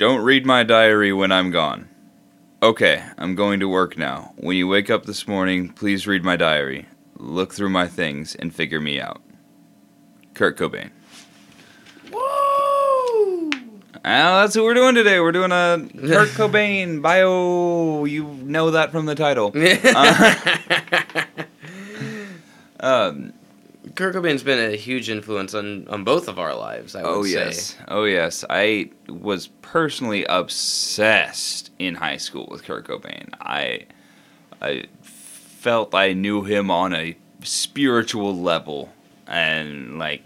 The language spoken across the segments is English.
Don't read my diary when I'm gone. Okay, I'm going to work now. When you wake up this morning, please read my diary. Look through my things and figure me out. Kurt Cobain. Woo! Ah, that's what we're doing today. We're doing a Kurt Cobain bio. You know that from the title. Um, Kurt Cobain's been a huge influence on, on both of our lives, I would oh say. yes, oh yes. I was personally obsessed in high school with Kurt Cobain. I, I felt I knew him on a spiritual level, and like,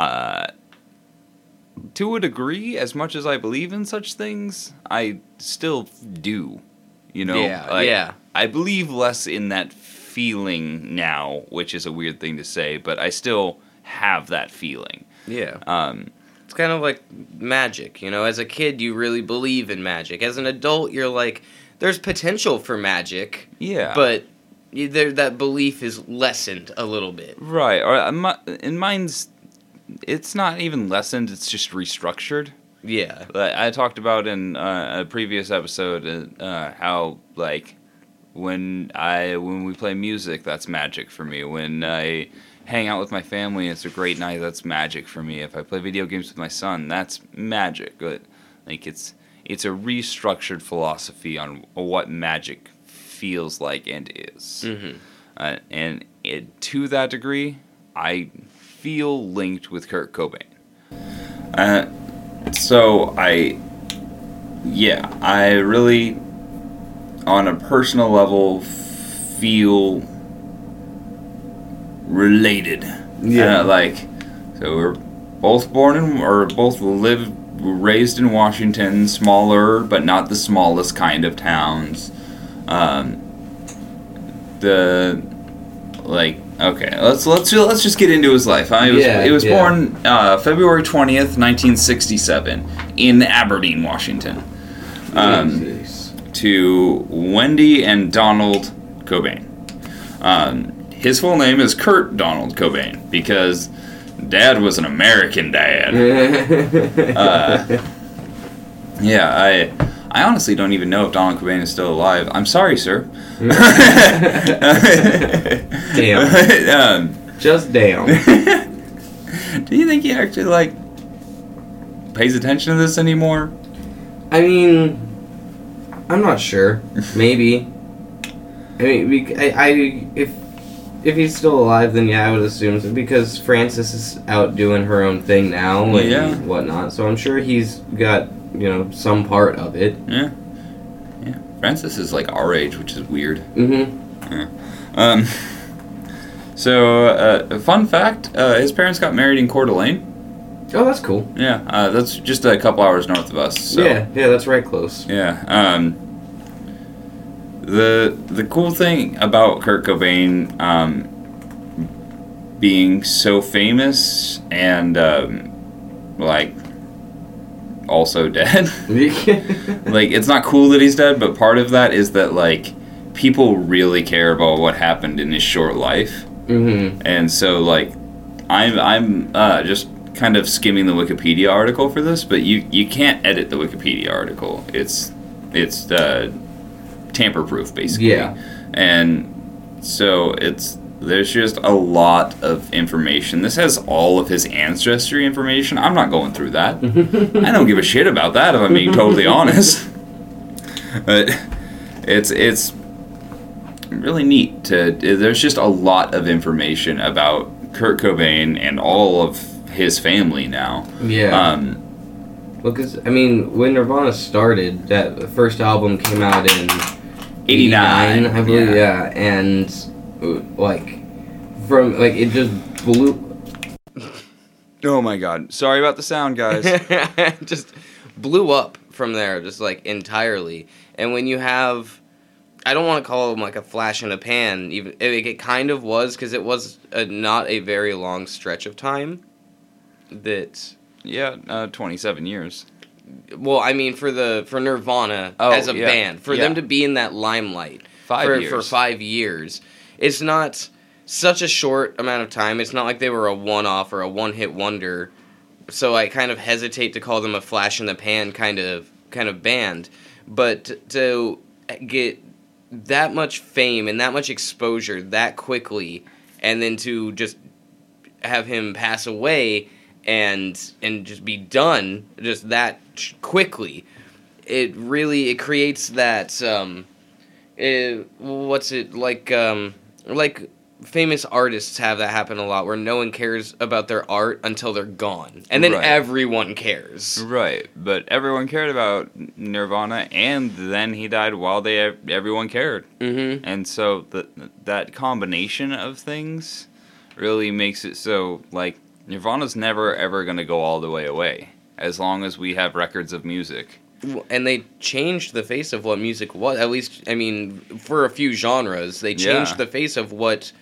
uh, to a degree, as much as I believe in such things, I still do. You know, Yeah, Like, yeah. I believe less in that feeling now, which is a weird thing to say, but I still have that feeling. Yeah. Um, It's kind of like magic, you know. As a kid, you really believe in magic. As an adult, you're like, there's potential for magic, yeah, but there, that belief is lessened a little bit. right. Or uh, in mine's, it's not even lessened; it's just restructured. Yeah. I talked about in uh, a previous episode uh, uh, how like when I when we play music, that's magic for me. When I hang out with my family, it's a great night. That's magic for me. If I play video games with my son, that's magic. But like it's it's a restructured philosophy on what magic feels like and is. Mm-hmm. Uh, and it, to that degree, I feel linked with Kurt Cobain. Uh, so I, yeah, I really, on a personal level, feel related. Yeah. Uh, like, so we're both born in, or both live, raised in Washington, smaller but not the smallest kind of towns. Um, the like okay let's let's let's just get into his life huh? he was, Yeah, he was yeah. born uh, february 20th 1967 in aberdeen washington um, to wendy and donald cobain um, his full name is kurt donald cobain because dad was an american dad uh, yeah i i honestly don't even know if donald cobain is still alive i'm sorry sir Damn. um, Just damn. do you think he actually like pays attention to this anymore? I mean, I'm not sure. Maybe. I mean, I, I if if he's still alive, then yeah, I would assume so because Frances is out doing her own thing now and Yeah. whatnot. So I'm sure he's got you know some part of it. Yeah, yeah. Frances is like our age, which is weird. Mm-hmm. Um, so uh, fun fact: uh, his parents got married in Coeur d'Alene. Oh, that's cool. Yeah, uh, that's just a couple hours north of us. So. Yeah, yeah, that's right close. Yeah. Um, the the cool thing about Kurt Cobain um, being so famous and um, like also dead. like it's not cool that he's dead, but part of that is that like people really care about what happened in his short life, mm-hmm. and so like I'm I'm uh, just kind of skimming the Wikipedia article for this, but you you can't edit the Wikipedia article. It's it's uh, tamper proof basically. Yeah. and so it's there's just a lot of information. This has all of his ancestry information. I'm not going through that. I don't give a shit about that if I'm being totally honest. But it's it's really neat to there's just a lot of information about Kurt Cobain and all of his family now. Yeah. Um Well, because I mean, when Nirvana started, that first album came out in 89, I believe. yeah. Yeah, and like from like it just blew. Oh my god. Sorry about the sound, guys. just blew up from there, just like entirely. And when you have, I don't want to call them like a flash in a pan. Even it, it kind of was because it was a, not a very long stretch of time. That yeah, uh, 27 years. well, I mean for the for Nirvana Oh, as a yeah, band, for yeah. them to be in that limelight Five for, years. for five years, it's not such a short amount of time. It's not like they were a one off or a one hit wonder so I kind of hesitate to call them a flash in the pan kind of kind of band. But to get that much fame and that much exposure that quickly, and then to just have him pass away and and just be done just that quickly, it really it creates that um, it, what's it like um like famous artists have that happen a lot where no one cares about their art until they're gone and then Right. everyone cares. Right, but everyone cared about Nirvana, and then he died while they everyone cared, mm-hmm. And so the, that combination of things really makes it so like Nirvana's never ever gonna go all the way away as long as we have records of music. and they changed the face of what music was at least i mean for a few genres they changed Yeah. the face of what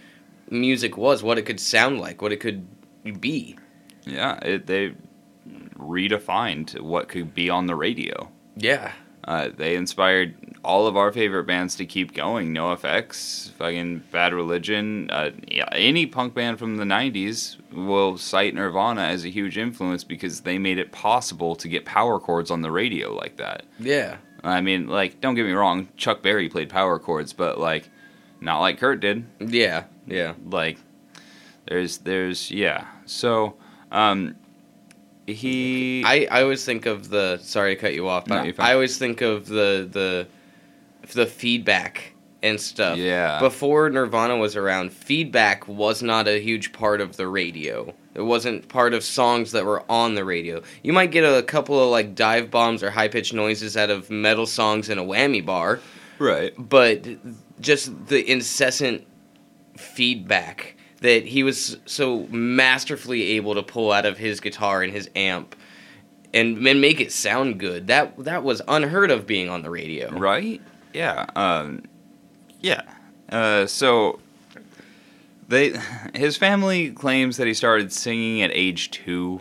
music was what it could sound like what it could be Yeah, it, they redefined what could be on the radio. yeah Uh, they inspired all of our favorite bands to keep going. NoFX, fucking Bad Religion, uh, yeah, any punk band from the '90s will cite Nirvana as a huge influence because they made it possible to get power chords on the radio like that. yeah I mean, like, don't get me wrong, Chuck Berry played power chords, but like, not like Kurt did. yeah yeah Like, there's, there's, yeah. So, um, he, I, I always think of the sorry to cut you off, but you're. I always think of the the the feedback and stuff. Yeah. Before Nirvana was around, feedback was not a huge part of the radio. It wasn't part of songs that were on the radio. You might get a couple of like dive bombs or high pitched noises out of metal songs in a whammy bar, right. but just the incessant feedback that he was so masterfully able to pull out of his guitar and his amp and, and make it sound good. That that was unheard of being on the radio. Right? Yeah. Um, yeah. Uh, so they his family claims that he started singing at age two.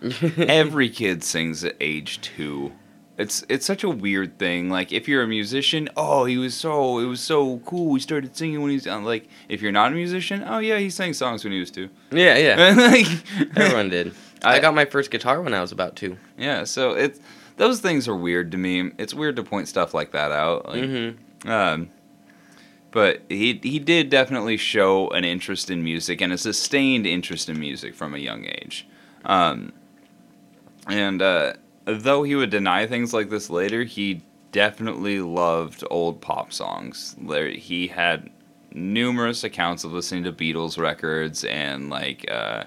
Every kid sings at age two. It's it's such a weird thing. Like if you're a musician, oh, he was so it was so cool. He started singing when he's young. Like if you're not a musician, oh yeah, he sang songs when he was two. yeah, yeah. Like, Everyone did. I, I- got my first guitar when I was about two. Yeah, so it's those things are weird to me. It's weird to point stuff like that out. Like, Mm-hmm. Um, but he he did definitely show an interest in music and a sustained interest in music from a young age. Um, and uh, though he would deny things like this later, he definitely loved old pop songs. There, he had numerous accounts of listening to Beatles records and like uh,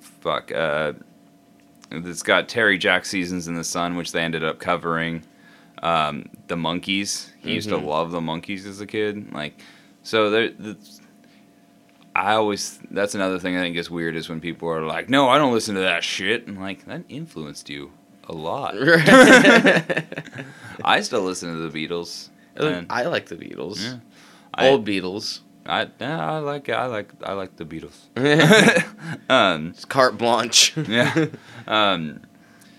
fuck. Uh, it's got Terry Jack Seasons in the Sun, which they ended up covering. Um, the Monkees. He used to Mhm. love the Monkees as a kid. Like, so there. that's- I always that's another thing I think is weird is when people are like, "No, I don't listen to that shit." And like that influenced you a lot. I still listen to the Beatles. And, I like the Beatles. yeah, I, Old Beatles. I, yeah, I like I like I like the Beatles. it's um, carte blanche. yeah. Um,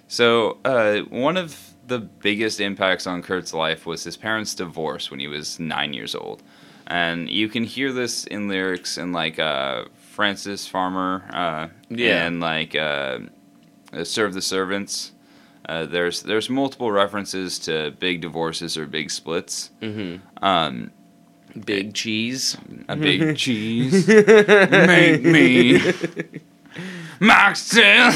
so uh, one of the biggest impacts on Kurt's life was his parents' divorce when he was nine years old, and you can hear this in lyrics in like uh, Frances Farmer, uh, Yeah. and like uh, uh, Serve the Servants. Uh, there's there's multiple references to big divorces or big splits. Mm-hmm. Um, Big cheese. a big cheese make me Maxton.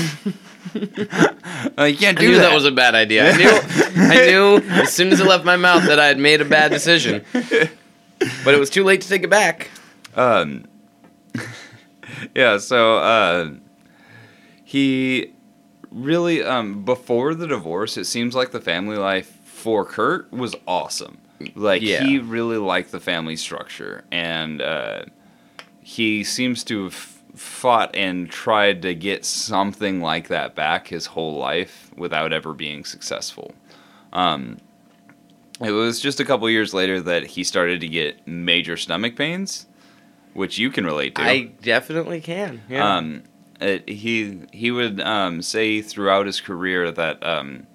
uh, you can't I do knew that. that was a bad idea. I knew, I knew as soon as it left my mouth that I had made a bad decision. But it was too late to take it back. um, yeah. So uh, he really um, before the divorce, it seems like the family life for Kurt was awesome. Like Yeah. he really liked the family structure, and uh, he seems to have fought and tried to get something like that back his whole life without ever being successful. Um, it was just a couple years later that he started to get major stomach pains, which you can relate to. I definitely can. Yeah. Um, it, he he would um, say throughout his career that um,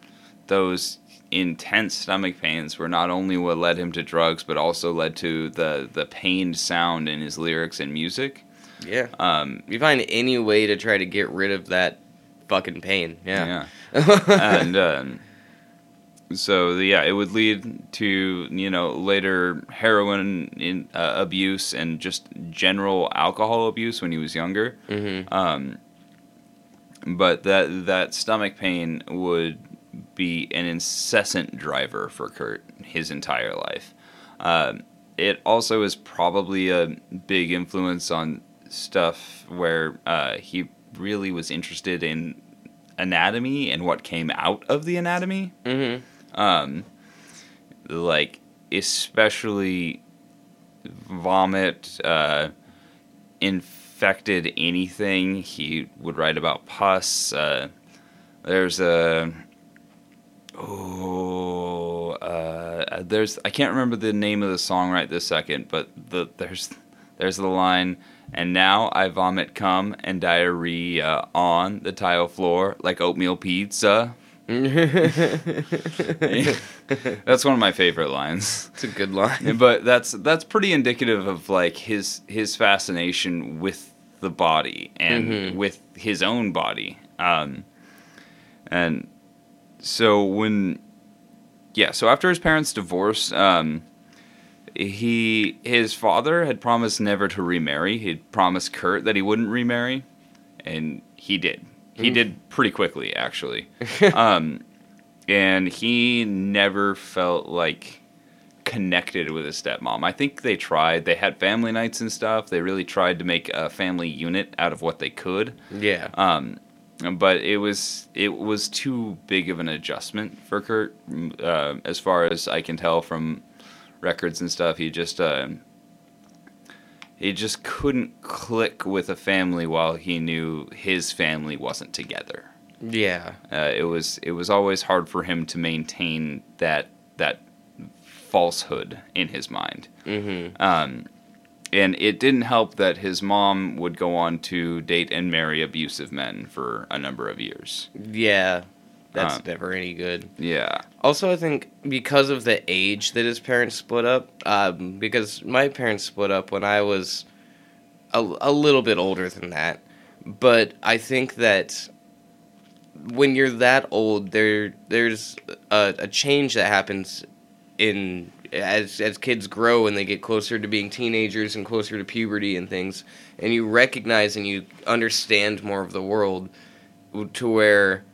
those intense stomach pains were not only what led him to drugs, but also led to the the pained sound in his lyrics and music. yeah. Um, you find any way to try to get rid of that fucking pain. Yeah. Yeah. and um, so yeah, it would lead to you know later heroin in, uh, abuse and just general alcohol abuse when he was younger. hmm Um, but that that stomach pain would be an incessant driver for Kurt his entire life. Um, it also is probably a big influence on stuff where uh, he really was interested in anatomy and what came out of the anatomy hmm um, like especially vomit, uh, infected anything. He would write about pus. Uh, there's a oh, uh, there's I can't remember the name of the song right this second, but the there's there's the line. And now I vomit cum and diarrhea on the tile floor like oatmeal pizza. That's one of my favorite lines. It's a good line. But that's that's pretty indicative of like his his fascination with the body and Mhm. with his own body. Um, and so when yeah, so after his parents divorced, um, he his father had promised never to remarry. He'd promised Kurt that he wouldn't remarry, and he did. He Mm. did pretty quickly, actually. um, and he never felt like connected with his stepmom. I think they tried. They had family nights and stuff. They really tried to make a family unit out of what they could. yeah. Um, but it was it was too big of an adjustment for Kurt. Uh, as far as I can tell from records and stuff, he just uh, he just couldn't click with a family while he knew his family wasn't together. Yeah. Uh, it was it was always hard for him to maintain that that falsehood in his mind. hmm Um, and it didn't help that his mom would go on to date and marry abusive men for a number of years. Yeah. That's Uh, never any good. Yeah. Also, I think because of the age that his parents split up, um, because my parents split up when I was a, a little bit older than that. But I think that when you're that old, there there's a, a change that happens in as as kids grow and they get closer to being teenagers and closer to puberty and things, and you recognize and you understand more of the world to where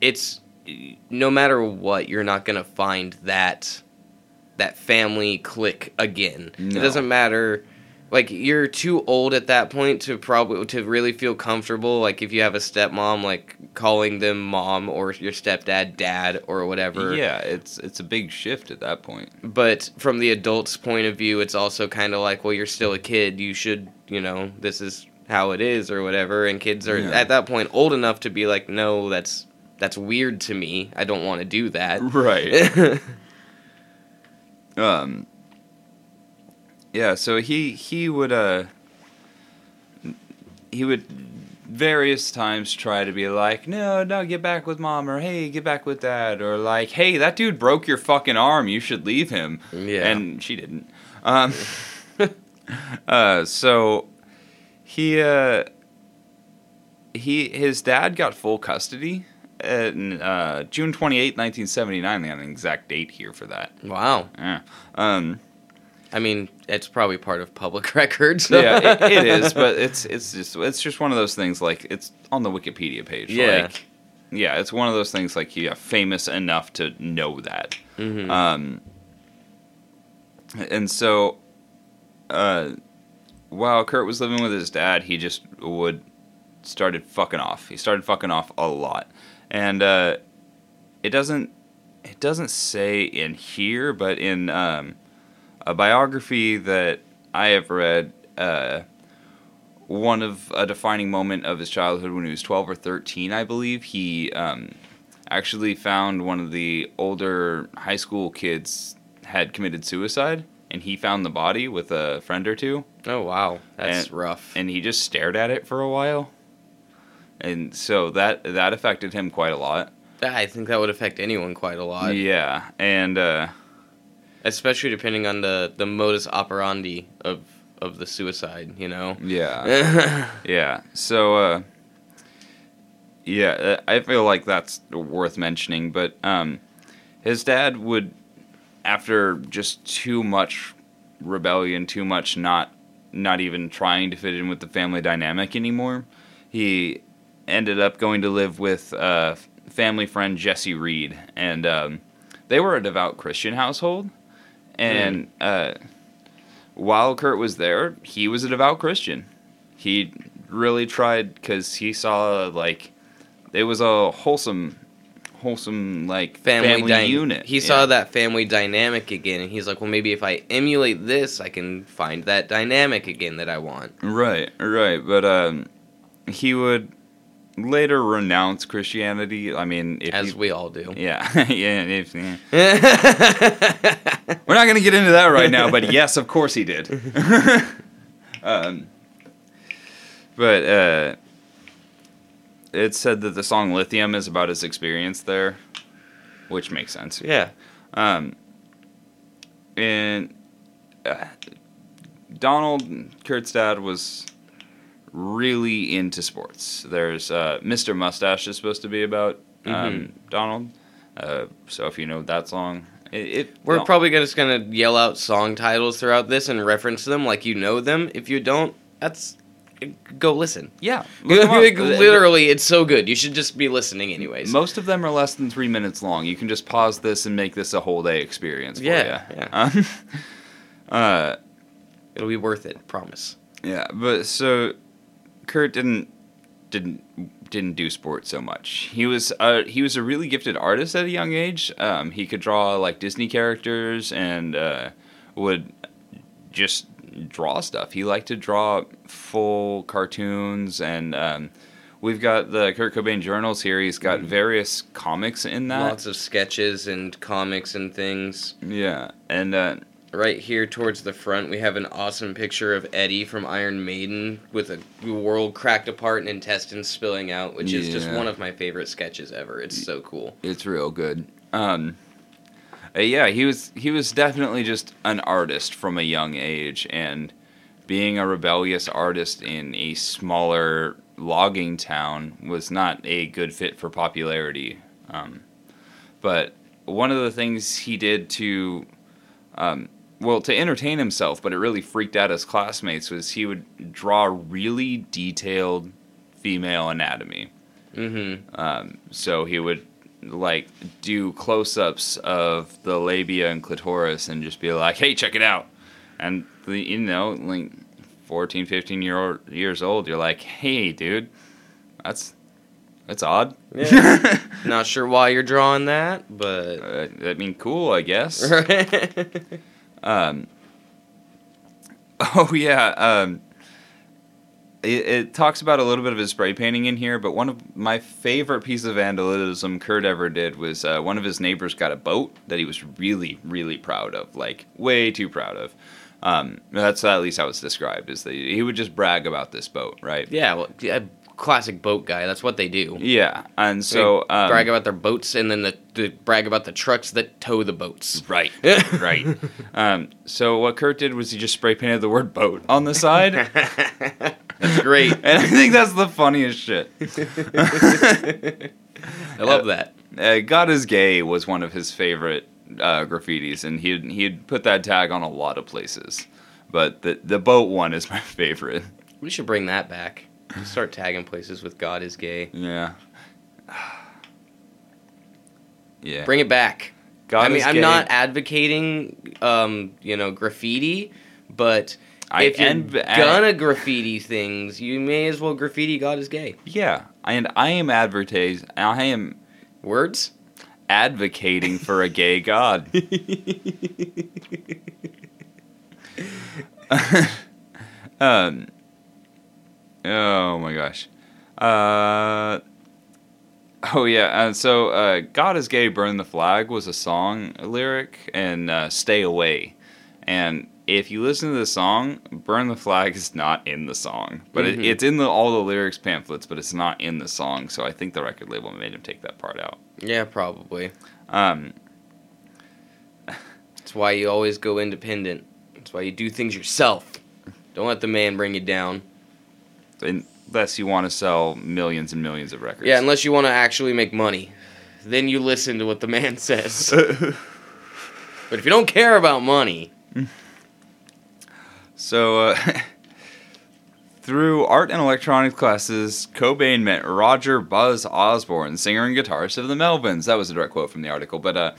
it's no matter what, you're not gonna find that that family click again. No. It doesn't matter. Like you're too old at that point to probably to really feel comfortable. Like if you have a stepmom, like calling them mom or your stepdad dad or whatever. Yeah, it's it's a big shift at that point. But from the adult's point of view, it's also kind of like, well, you're still a kid. You should, you know, this is how it is or whatever. And kids are Yeah. at that point old enough to be like, no, that's that's weird to me. I don't want to do that. Right. um Yeah, so he he would uh he would various times try to be like, "No, no, get back with mom," or "Hey, get back with dad," or like, "Hey, that dude broke your fucking arm. You should leave him." Yeah. And she didn't. Um uh so he uh he his dad got full custody in uh, June 28, 1979. They have an exact date here for that. wow. Yeah. Um, I mean, it's probably part of public records. yeah, it, it is, but it's it's just it's just one of those things. Like it's on the Wikipedia page. Yeah. Like, yeah, it's one of those things. Like yeah, famous enough to know that. Mhm. Um, and so, uh, while Kurt was living with his dad, he just would started fucking off. He started fucking off a lot, and uh, it doesn't it doesn't say in here, but in um, a biography that I have read, uh, one of a defining moment of his childhood when he was twelve or thirteen, I believe, he um, actually found one of the older high school kids had committed suicide, and he found the body with a friend or two oh wow, that's And- rough. and he just stared at it for a while. And so that that affected him quite a lot. I think that would affect anyone quite a lot, yeah, and uh, especially depending on the the modus operandi of of the suicide. You know. yeah, yeah. So uh, Yeah, uh, I feel like that's worth mentioning. But um, his dad would, after just too much rebellion, too much not not even trying to fit in with the family dynamic anymore, he ended up going to live with uh, family friend Jesse Reed, and um, they were a devout Christian household. And uh, while Kurt was there, he was a devout Christian. He really tried because he saw like it was a wholesome, wholesome like family, family, unit. He Yeah. saw that family dynamic again, and he's like, "Well, maybe if I emulate this, I can find that dynamic again that I want." Right, right. But um, he would later renounce Christianity. I mean, if As you- we all do. yeah, yeah, if, yeah. We're not going to get into that right now, but yes, of course he did. um, but uh, it said that the song Lithium is about his experience there, which makes sense. yeah. Um, and uh, Donald Kurt's dad was really into sports. There's uh, Mr. Mustache is supposed to be about um, Donald. Uh, so if you know that song, it, it We're no. probably just gonna yell out song titles throughout this and reference them like you know them. If you don't, that's go listen. yeah. look 'em up. Like, Literally, it's so good. You should just be listening anyways. Most of them are less than three minutes long. You can just pause this and make this a whole day experience. For Yeah, ya. yeah. Um, uh, It'll be worth it. Promise. Yeah, but so Kurt didn't didn't didn't do sports so much. He was uh, he was a really gifted artist at a young age. Um, he could draw like Disney characters and uh, would just draw stuff. He liked to draw full cartoons and. Um, We've got the Kurt Cobain journals here. He's got various comics in that. Lots of sketches and comics and things. yeah, and uh, Right here towards the front, we have an awesome picture of Eddie from Iron Maiden with a world cracked apart and intestines spilling out, which is just one of my favorite sketches ever. It's so cool. It's real good. Um, uh, yeah, he was he was definitely just an artist from a young age, and being a rebellious artist in a smaller logging town was not a good fit for popularity. Um, but one of the things he did to, um, well, to entertain himself, but it really freaked out his classmates, was he would draw really detailed female anatomy. Mm-hmm. Um, so he would like do close-ups of the labia and clitoris and just be like, "Hey, check it out." And the, you know, like 14, 15 year old, years old, you're like, "Hey, dude, that's that's odd." Yeah. Not sure why you're drawing that, but. uh, I mean, cool, I guess. Um, oh yeah. Um, it, it talks about a little bit of his spray painting in here, but one of my favorite pieces of vandalism Kurt ever did was uh, one of his neighbors got a boat that he was really, really proud of, like way too proud of. Um, that's at least how it's described. Is that he would just brag about this boat, right? yeah, well, classic boat guy. That's what they do. Yeah, and so They um, brag about their boats and then the, the brag about the trucks that tow the boats. Right, right. Um, so what Kurt did was he just spray painted the word boat on the side, That's great. And I think that's the funniest shit. I love that. Uh, God is gay was one of his favorite uh, graffitis, and he'd he'd put that tag on a lot of places, but the the boat one is my favorite. We should bring that back. Start tagging places with God is gay. Yeah. Yeah. Bring it back. God I mean, I'm gay. not advocating, um, you know, graffiti, but I if you're am- gonna graffiti things, you may as well graffiti God is gay. Yeah, and I am advertise. I am Words? advocating for a gay God. um. Oh my gosh. Uh. Oh yeah, and so uh, "God is Gay, Burn the Flag" was a song lyric, and uh, "Stay Away." And if you listen to the song, "Burn the Flag" is not in the song, but Mhm. it, it's in the, all the lyrics pamphlets, but it's not in the song. So I think the record label made him take that part out. Yeah, probably. Um, That's why you always go independent. That's why you do things yourself. Don't let the man bring you down. Unless you want to sell millions and millions of records. Yeah, unless you want to actually make money, then you listen to what the man says. but if you don't care about money, So, uh, through art and electronics classes, Cobain met Roger Buzz Osborne, singer and guitarist of the Melvins. That was a direct quote from the article, but uh,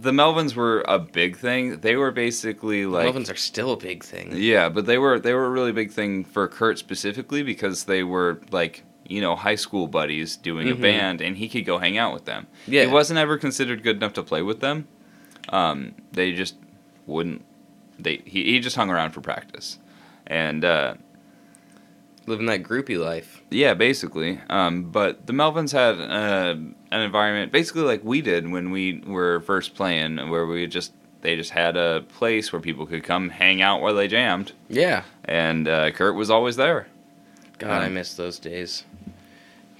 the Melvins were a big thing. They were basically like Melvins are still a big thing. yeah, but they were they were a really big thing for Kurt specifically because they were like you know high school buddies doing Mhm. a band, and he could go hang out with them. Yeah. he wasn't ever considered good enough to play with them. Um, they just wouldn't. They he, he just hung around for practice, and uh, Living that groupie life. yeah, basically. Um, but the Melvins had uh, an environment basically like we did when we were first playing, where we just they just had a place where people could come hang out while they jammed, Yeah. and uh, Kurt was always there. God, I Um, miss those days.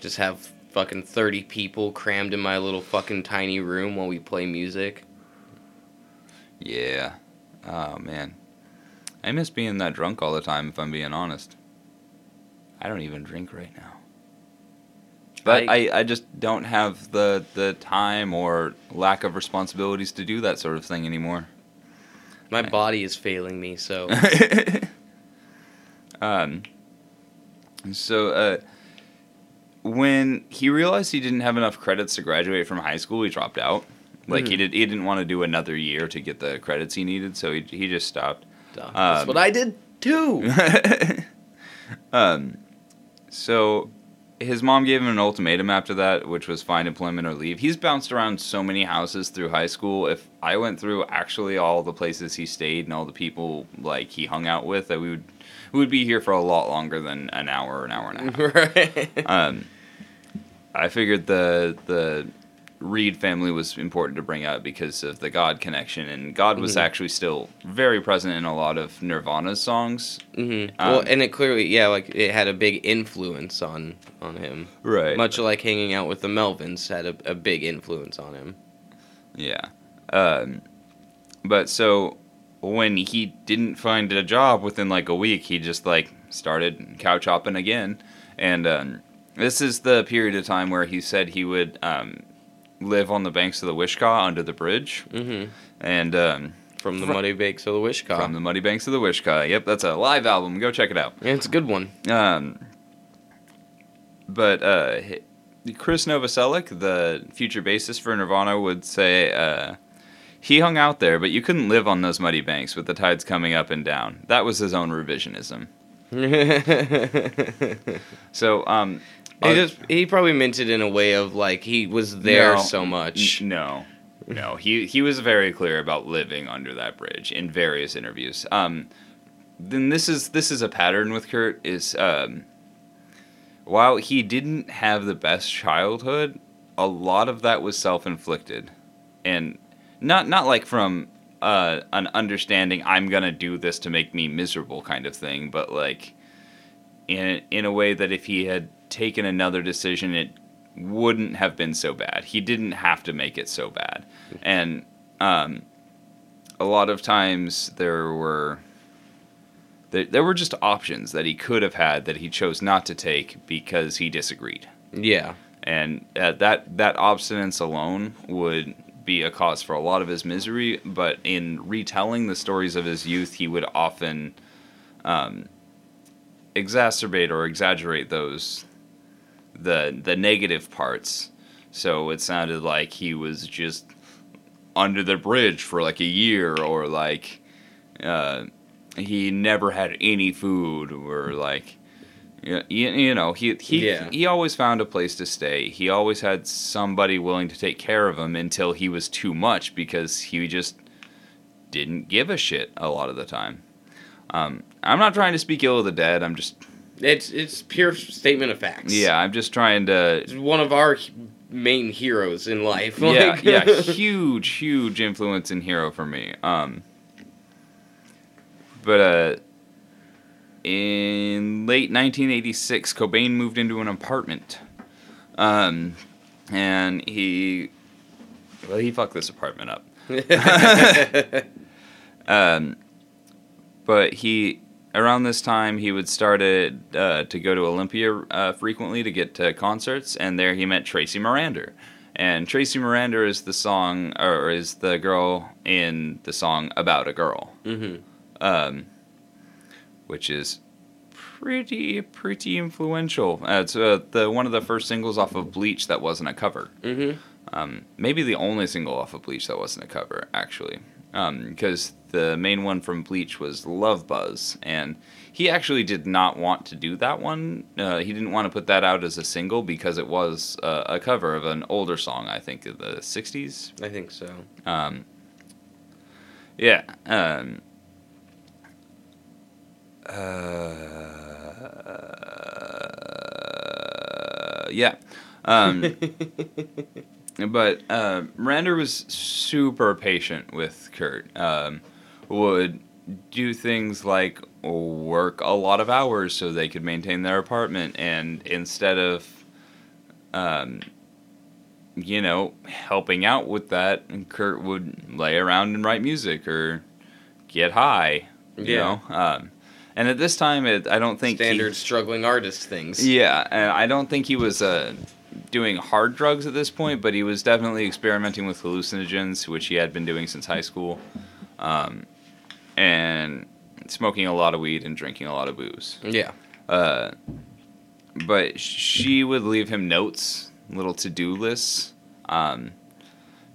Just have fucking 30 people crammed in my little fucking tiny room while we play music. Yeah. Oh man. I miss being that drunk all the time if I'm being honest. I don't even drink right now. But I, I, just don't have the the time or lack of responsibilities to do that sort of thing anymore. My body is failing me, so. um so uh when he realized he didn't have enough credits to graduate from high school, he dropped out. Like he Mhm. did he didn't want to do another year to get the credits he needed, so he he just stopped. Duh. That's Um, what I did too. um, so his mom gave him an ultimatum after that, which was find employment or leave. He's bounced around so many houses through high school. If I went through actually all the places he stayed and all the people like he hung out with, that we would we would be here for a lot longer than an hour, an hour and a half. right. um, I figured the the Reed family was important to bring up because of the God connection, and God was Mhm. actually still very present in a lot of Nirvana's songs. hmm Um, well, and it clearly, yeah, like it had a big influence on on him. Right. Much like hanging out with the Melvins had a, a big influence on him. Yeah. Um, but so when he didn't find a job within like a week, he just like started couch hopping again. And um, this is the period of time where he said he would um, live on the banks of the Wishkah under the bridge. hmm And um, From the Fro- Muddy Bakes of the Wishkah. from the muddy banks of the Wishkah. Yep, that's a live album. Go check it out. yeah, it's a good one. Um, but uh, Chris Novoselic, the future bassist for Nirvana, would say uh, he hung out there, but you couldn't live on those muddy banks with the tides coming up and down. That was his own revisionism. So, um, he uh, just he probably meant it in a way of like he was there No. so much. N- No, no. He he was very clear about living under that bridge in various interviews. Um, then this is this is a pattern with Kurt is um, while he didn't have the best childhood, a lot of that was self inflicted, and not not like from uh, an understanding I'm gonna do this to make me miserable kind of thing, but like in in a way that if he had taken another decision, it wouldn't have been so bad. He didn't have to make it so bad, and um, a lot of times there were there, there were just options that he could have had that he chose not to take because he disagreed, Yeah. and uh, that that obstinance alone would be a cause for a lot of his misery. But in retelling the stories of his youth, he would often um, exacerbate or exaggerate those the the negative parts. So it sounded like he was just under the bridge for like a year, or like uh, he never had any food, or like you, you know he he Yeah. he always found a place to stay. He always had somebody willing to take care of him until he was too much because he just didn't give a shit a lot of the time. Um, I'm not trying to speak ill of the dead. I'm just It's it's pure statement of facts. yeah, I'm just trying to It's one of our main heroes in life. yeah, Like- yeah, huge, huge influence and hero for me. Um, but uh, in late 1986, Cobain moved into an apartment, um, and he, well, he fucked this apartment up. Um, but he around this time, he would started uh, to go to Olympia uh, frequently to get to concerts, and there he met Tracy Marander. And Tracy Marander is the song, or is the girl in the song "About a Girl," Mm-hmm. um, which is pretty pretty influential. Uh, it's uh, the one of the first singles off of Bleach that wasn't a cover. Mm-hmm. Um, maybe the only single off of Bleach that wasn't a cover, actually. Because the main one from Bleach was Love Buzz, and he actually did not want to do that one. Uh, he didn't want to put that out as a single because it was uh, a cover of an older song, I think, of the 60s. I think so. Um, yeah. Um, uh, yeah. Um, but uh, Marander was super patient with Kurt. Um, would do things like work a lot of hours so they could maintain their apartment, and instead of, um, you know, helping out with that, Kurt would lay around and write music or get high. You Yeah. know, um, and at this time, it, I don't think he- Standard struggling artist things. yeah, and I don't think he was uh, doing hard drugs at this point, but he was definitely experimenting with hallucinogens, which he had been doing since high school, um, and smoking a lot of weed and drinking a lot of booze. Yeah. Uh, but she would leave him notes, little to-do lists, um,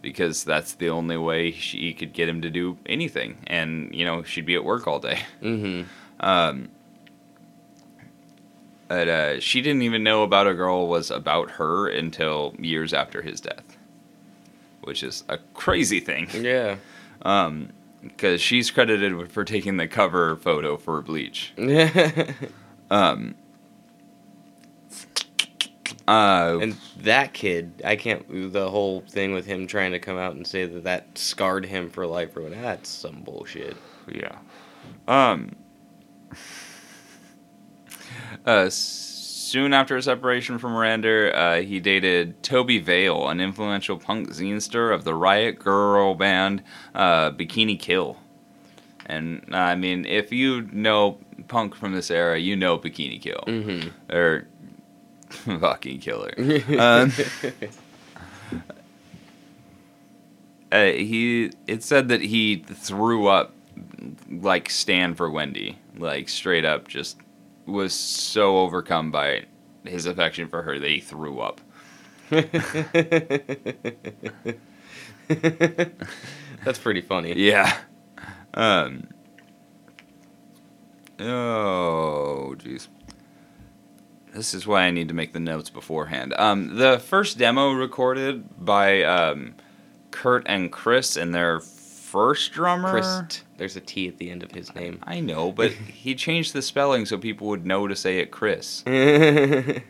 because that's the only way she could get him to do anything, and you know she'd be at work all day. Mm-hmm. Um, but uh, she didn't even know about a girl was about her until years after his death, which is a crazy thing. Yeah. Um, because she's credited for taking the cover photo for Bleach. Um. Uh, and that kid, I can't. The whole thing with him trying to come out and say that that scarred him for life or what? That's some bullshit. Yeah. Um. Uh, soon after his separation from Marander, uh, he dated Tobi Vail, an influential punk zinester of the Riot Grrrl band uh, Bikini Kill. And uh, I mean, if you know punk from this era, you know Bikini Kill Mm-hmm. or fucking killer. Um, uh, he it said that he threw up like stand for Wendy, like straight up just was so overcome by his affection for her that he threw up. That's pretty funny. Yeah. Um. Oh, jeez. This is why I need to make the notes beforehand. Um, the first demo recorded by um, Kurt and Chris and their first drummer. Christ. There's a T at the end of his name. I know, but he changed the spelling so people would know to say it Chris. oh,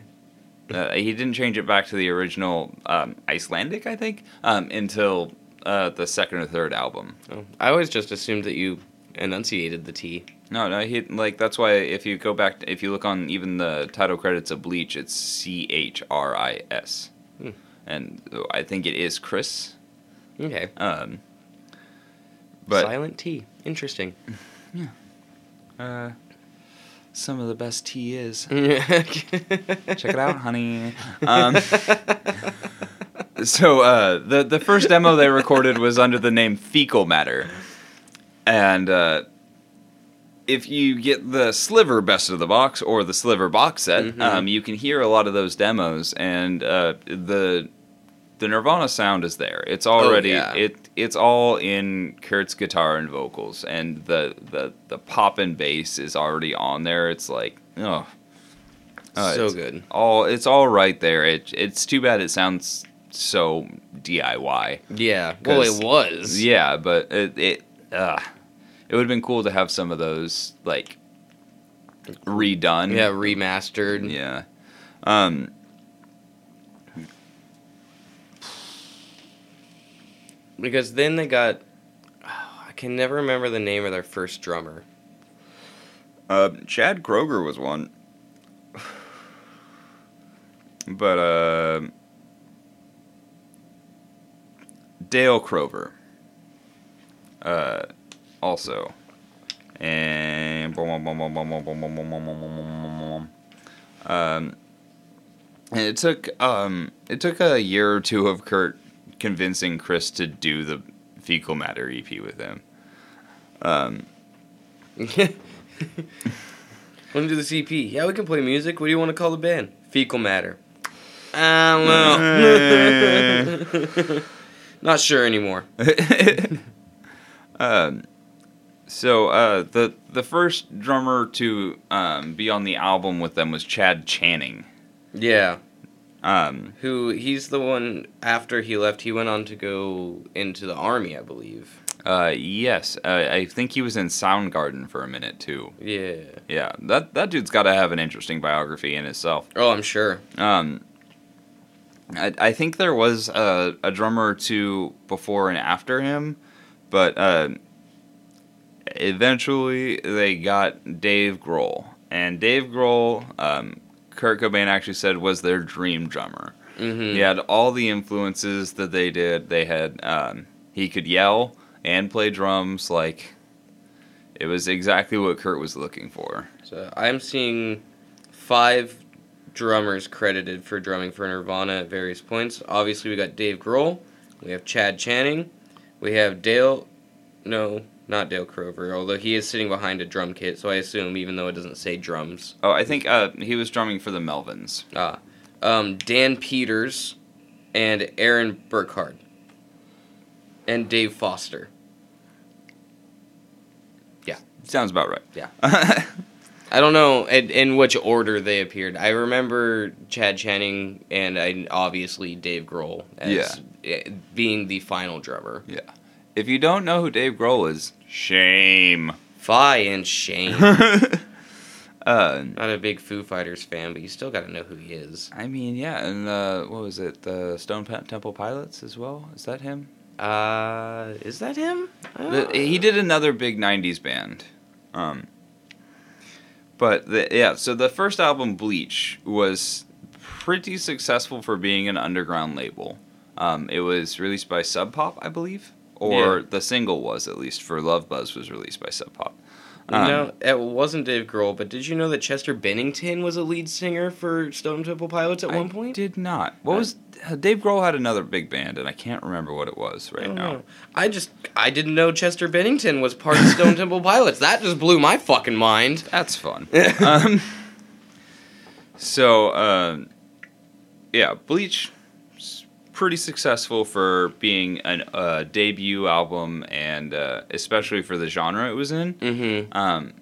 Uh, he didn't change it back to the original um, Icelandic, I think, um, until uh, the second or third album. I always just assumed that you enunciated the T. No, no, he like that's why if you go back, if you look on even the title credits of Bleach, it's C H R I S, Hmm. and I think it is Chris. Okay. Um, but Silent tea. Interesting. Yeah. Uh, some of the best tea is. Check Check it out, honey. Um, so uh, the the first demo they recorded was under the name Fecal Matter, and uh, if you get the Sliver Best of the Box or the Sliver box set, Mhm. um, you can hear a lot of those demos, and uh, the the Nirvana sound is there. It's already yeah. it it's all in Kurt's guitar and vocals, and the the the pop and bass is already on there. It's like oh. Uh, so it's good. all it's all right there. It it's too bad it sounds so DIY. Yeah. well it was. Yeah, but it it uh, it would have been cool to have some of those like redone. Yeah, remastered. Yeah. Um Because then they got. I can never remember the name of their first drummer. uh Chad Kroeger was one. But uh Dale Crover. Uh also. And Um, and it took um, it took a year or two of Kurt convincing Chris to do the fecal matter EP with him. Um, want to do the CP? Yeah, we can play music. What do you want to call the band? Fecal matter. I don't know. Not sure anymore. um, so uh, the the first drummer to um, be on the album with them was Chad Channing. Yeah. Um, Who he's the one after he left, he went on to go into the army, I believe. uh, yes, uh, I think he was in Soundgarden for a minute too. Yeah. Yeah, that that dude's got to have an interesting biography in itself. Oh, I'm sure. Um, I, I think there was a, a drummer or two before and after him, but uh, eventually they got Dave Grohl. And Dave Grohl, um, Kurt Cobain actually said was their dream drummer. Mm-hmm. He had all the influences that they did. They had um, he could yell and play drums like it was exactly what Kurt was looking for. So I'm seeing five drummers credited for drumming for Nirvana at various points. Obviously, we got Dave Grohl, we have Chad Channing, we have Dale. No, not Dale Crover, although he is sitting behind a drum kit, so I assume even though it doesn't say drums. Oh, I think uh, he was drumming for the Melvins. Ah, um, Dan Peters, and Aaron Burckhard, and Dave Foster. Yeah. Sounds about right. Yeah. I don't know in, in which order they appeared. I remember Chad Channing and I, obviously Dave Grohl as eh, being the final drummer. Yeah. If you don't know who Dave Grohl is, shame. Fi and shame. uh, Not a big Foo Fighters fan, but you still got to know who he is. I mean, yeah, and uh, what was it? The Stone Temple Pilots as well. Is that him? Uh, is that him? The- Uh, he did another big '90s band. Um, but the, yeah, so the first album, Bleach, was pretty successful for being an underground label. Um, it was released by Sub Pop, I believe, or Yeah. the single was at least for Love Buzz was released by Sub Pop. Um, no, it wasn't Dave Grohl, but did you know that Chester Bennington was a lead singer for Stone Temple Pilots at I one point? did not. What I- was Dave Grohl had another big band, and I can't remember what it was right don't now. know. I just I didn't know Chester Bennington was part of Stone Temple Pilots. That just blew my fucking mind. That's fun. um, so, um, yeah, Bleach, pretty successful for being a uh, debut album, and uh, especially for the genre it was in. Mm-hmm. Um,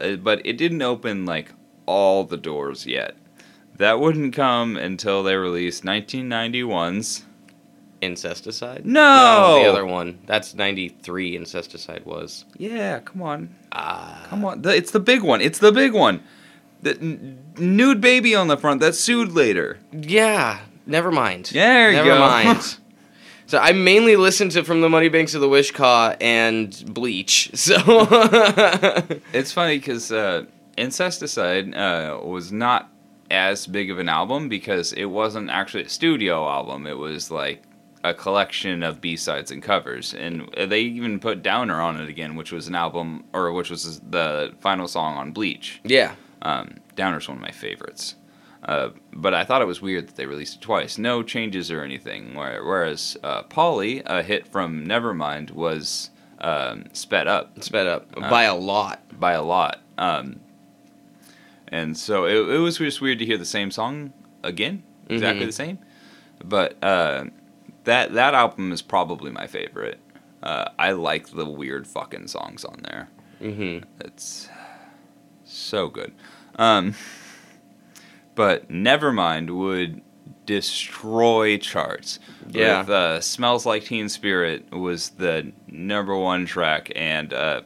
uh, but it didn't open like all the doors yet. That wouldn't come until they released 1991's. Incesticide? No! the other one. That's ninety three. Incesticide was. Yeah, come on. Ah. Come on, the, it's the big one. It's the big one. The n- nude baby on the front that sued later. Yeah. Never mind. There you Never go. mind. So I mainly listened to From the Muddy Banks of the Wishkah and Bleach. So It's funny because uh, Incesticide uh, was not as big of an album because it wasn't actually a studio album. It was like a collection of B sides and covers, and they even put Downer on it again, which was an album or which was the final song on Bleach. yeah. Um, Downer's one of my favorites. Uh, but I thought it was weird that they released it twice. No changes or anything. Whereas uh, Polly, a hit from Nevermind, was um, sped up Sped up Uh, by a lot. by a lot. Um, and so it, it was just weird to hear the same song again, exactly Mhm. the same. But uh, that that album is probably my favorite. Uh, I like the weird fucking songs on there. Mm-hmm. It's so good. Um, but Nevermind would destroy charts. Yeah. With, uh, Smells Like Teen Spirit was the number one track, and uh,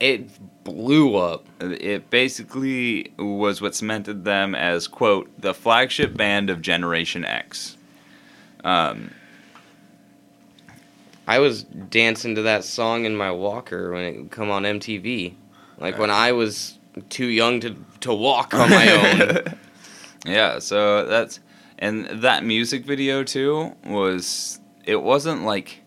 It blew up. it basically was what cemented them as, quote, the flagship band of Generation X. Um, I was dancing to that song in my walker when it come on MTV. Like when I was too young to to walk on my own. Yeah, so that's and that music video too was it wasn't like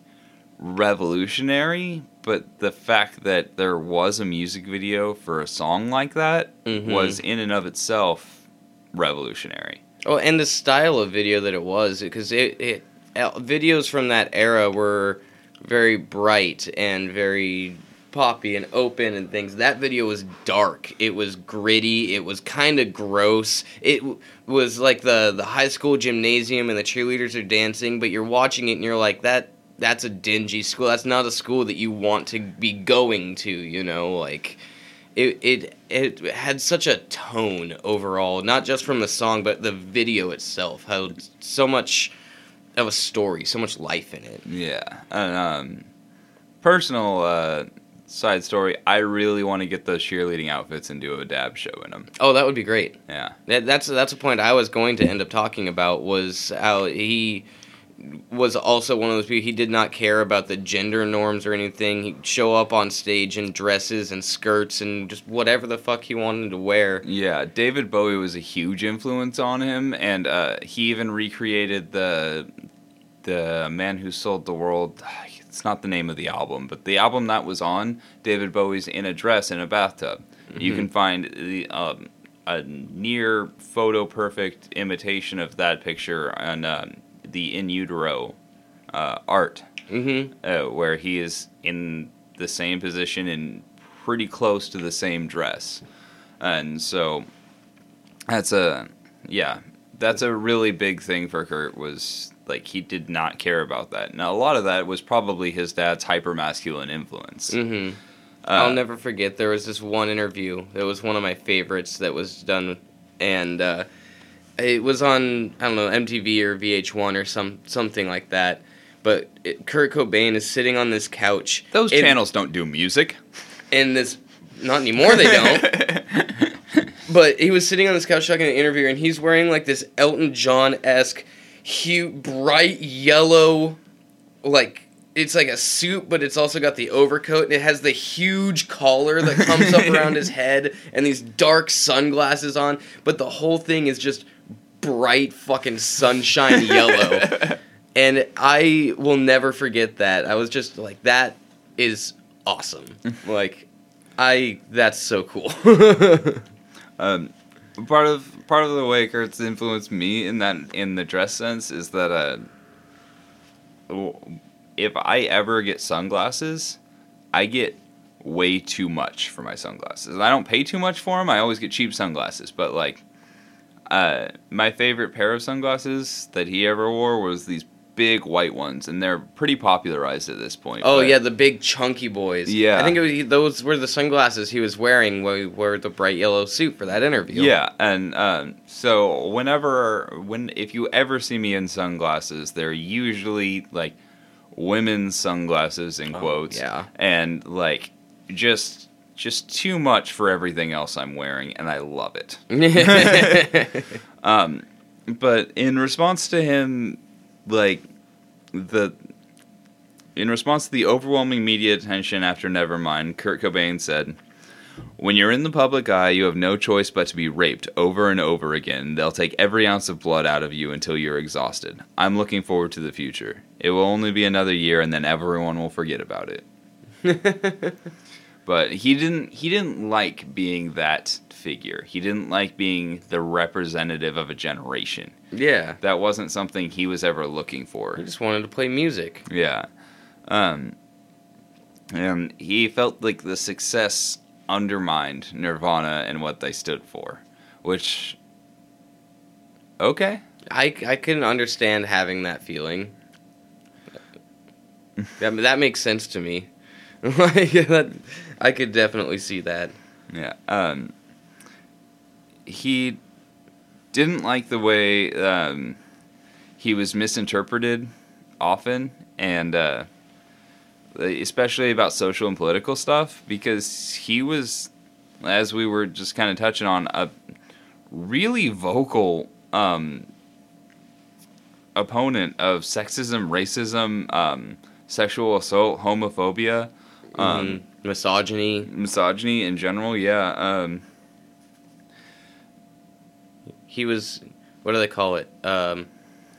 revolutionary, but the fact that there was a music video for a song like that Mhm. was in and of itself revolutionary. Oh, and the style of video that it was, because it, it uh, videos from that era were very bright and very poppy and open and things. That video was dark. It was gritty. It was kind of gross. It w- was like the the high school gymnasium and the cheerleaders are dancing, but you're watching it and you're like that. That's a dingy school. That's not a school that you want to be going to. You know, like it it it had such a tone overall, not just from the song, but the video itself had so much of a story, so much life in it. Yeah. And, um, personal uh, side story, I really want to get those cheerleading outfits and do a dab show in them. Oh, that would be great. Yeah. That, that's that's a point I was going to end up talking about was how he was also one of those people he did not care about the gender norms or anything. He'd show up on stage in dresses and skirts and just whatever the fuck he wanted to wear. Yeah, David Bowie was a huge influence on him, and uh, he even recreated the the Man Who Sold the World. It's not the name of the album, but the album that was on David Bowie's in a dress in a bathtub. You Mhm. can find the um, a near photo perfect imitation of that picture on um, the In Utero uh, art Mm-hmm. uh, where he is in the same position and pretty close to the same dress. And so that's a yeah, that's a really big thing for Kurt was like he did not care about that. Now a lot of that was probably his dad's hyper masculine influence. Mm-hmm. Uh, I'll never forget. There was this one interview that was one of my favorites that was done, and uh, it was on I don't know MTV or VH1 or some something like that. But it, Kurt Cobain is sitting on this couch. Those in- channels don't do music. in this. Not anymore. They don't. But he was sitting on this couch talking to an interviewer, and he's wearing like this Elton John esque, huge, bright yellow, like it's like a suit, but it's also got the overcoat, and it has the huge collar that comes up around his head, and these dark sunglasses on. But the whole thing is just bright fucking sunshine yellow, and I will never forget that. I was just like, that is awesome. like, I that's so cool. Um, part of part of the way Kurt's influenced me in that in the dress sense is that uh, if I ever get sunglasses, I get way too much for my sunglasses. I don't pay too much for them. I always get cheap sunglasses, but like uh, my favorite pair of sunglasses that he ever wore was these big white ones, and they're pretty popularized at this point. Oh but- yeah, the big chunky boys. Yeah. I think it was, those were the sunglasses he was wearing when he wore the bright yellow suit for that interview. Yeah, and um, so whenever when if you ever see me in sunglasses, they're usually like women's sunglasses in Oh, quotes. yeah. And like just just too much for everything else I'm wearing, and I love it. Um, but in response to him, like the in response to the overwhelming media attention after Nevermind, Kurt Cobain said, "When you're in the public eye, you have no choice but to be raped over and over again. They'll take every ounce of blood out of you until you're exhausted. I'm looking forward to the future. It will only be another year, and then everyone will forget about it." but he didn't he didn't like being that figure. He didn't like being the representative of a generation. yeah. That wasn't something he was ever looking for. He just wanted to play music. Yeah. Um and he felt like the success undermined Nirvana and what they stood for, which okay. I, I can understand having that feeling. that, that makes sense to me. like that, I could definitely see that. Yeah. Um, he didn't like the way um, he was misinterpreted often, and uh, especially about social and political stuff, because he was, as we were just kind of touching on, a really vocal um, opponent of sexism, racism, um, sexual assault, homophobia. Um, Mhm. Misogyny. misogyny in general yeah um He was, what do they call it? Um,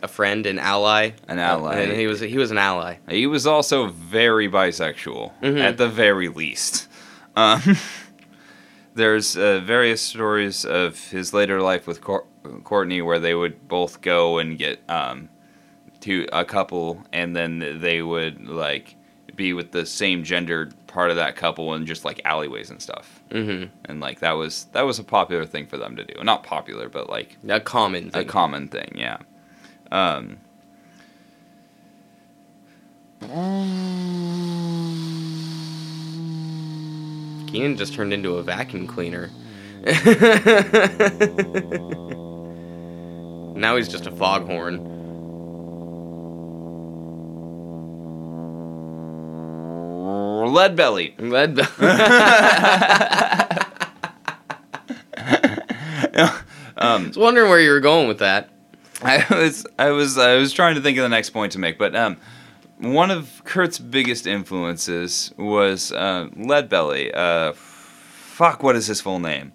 a friend, an ally. An ally. And he was he was an ally. He was also very bisexual, Mhm. at the very least. Um, there's uh, various stories of his later life with Cour- Courtney where they would both go and get um, to a couple, and then they would like be with the same gendered part of that couple in just like alleyways and stuff. Mm-hmm. And like that was that was a popular thing for them to do. Not popular, but like A common thing. a common thing, yeah. Um, Keenan just turned into a vacuum cleaner. now he's just a foghorn. Lead belly. Lead. um, I was wondering where you were going with that. I was I was I was trying to think of the next point to make, but um, one of Kurt's biggest influences was uh, Leadbelly. Uh, fuck, what is his full name?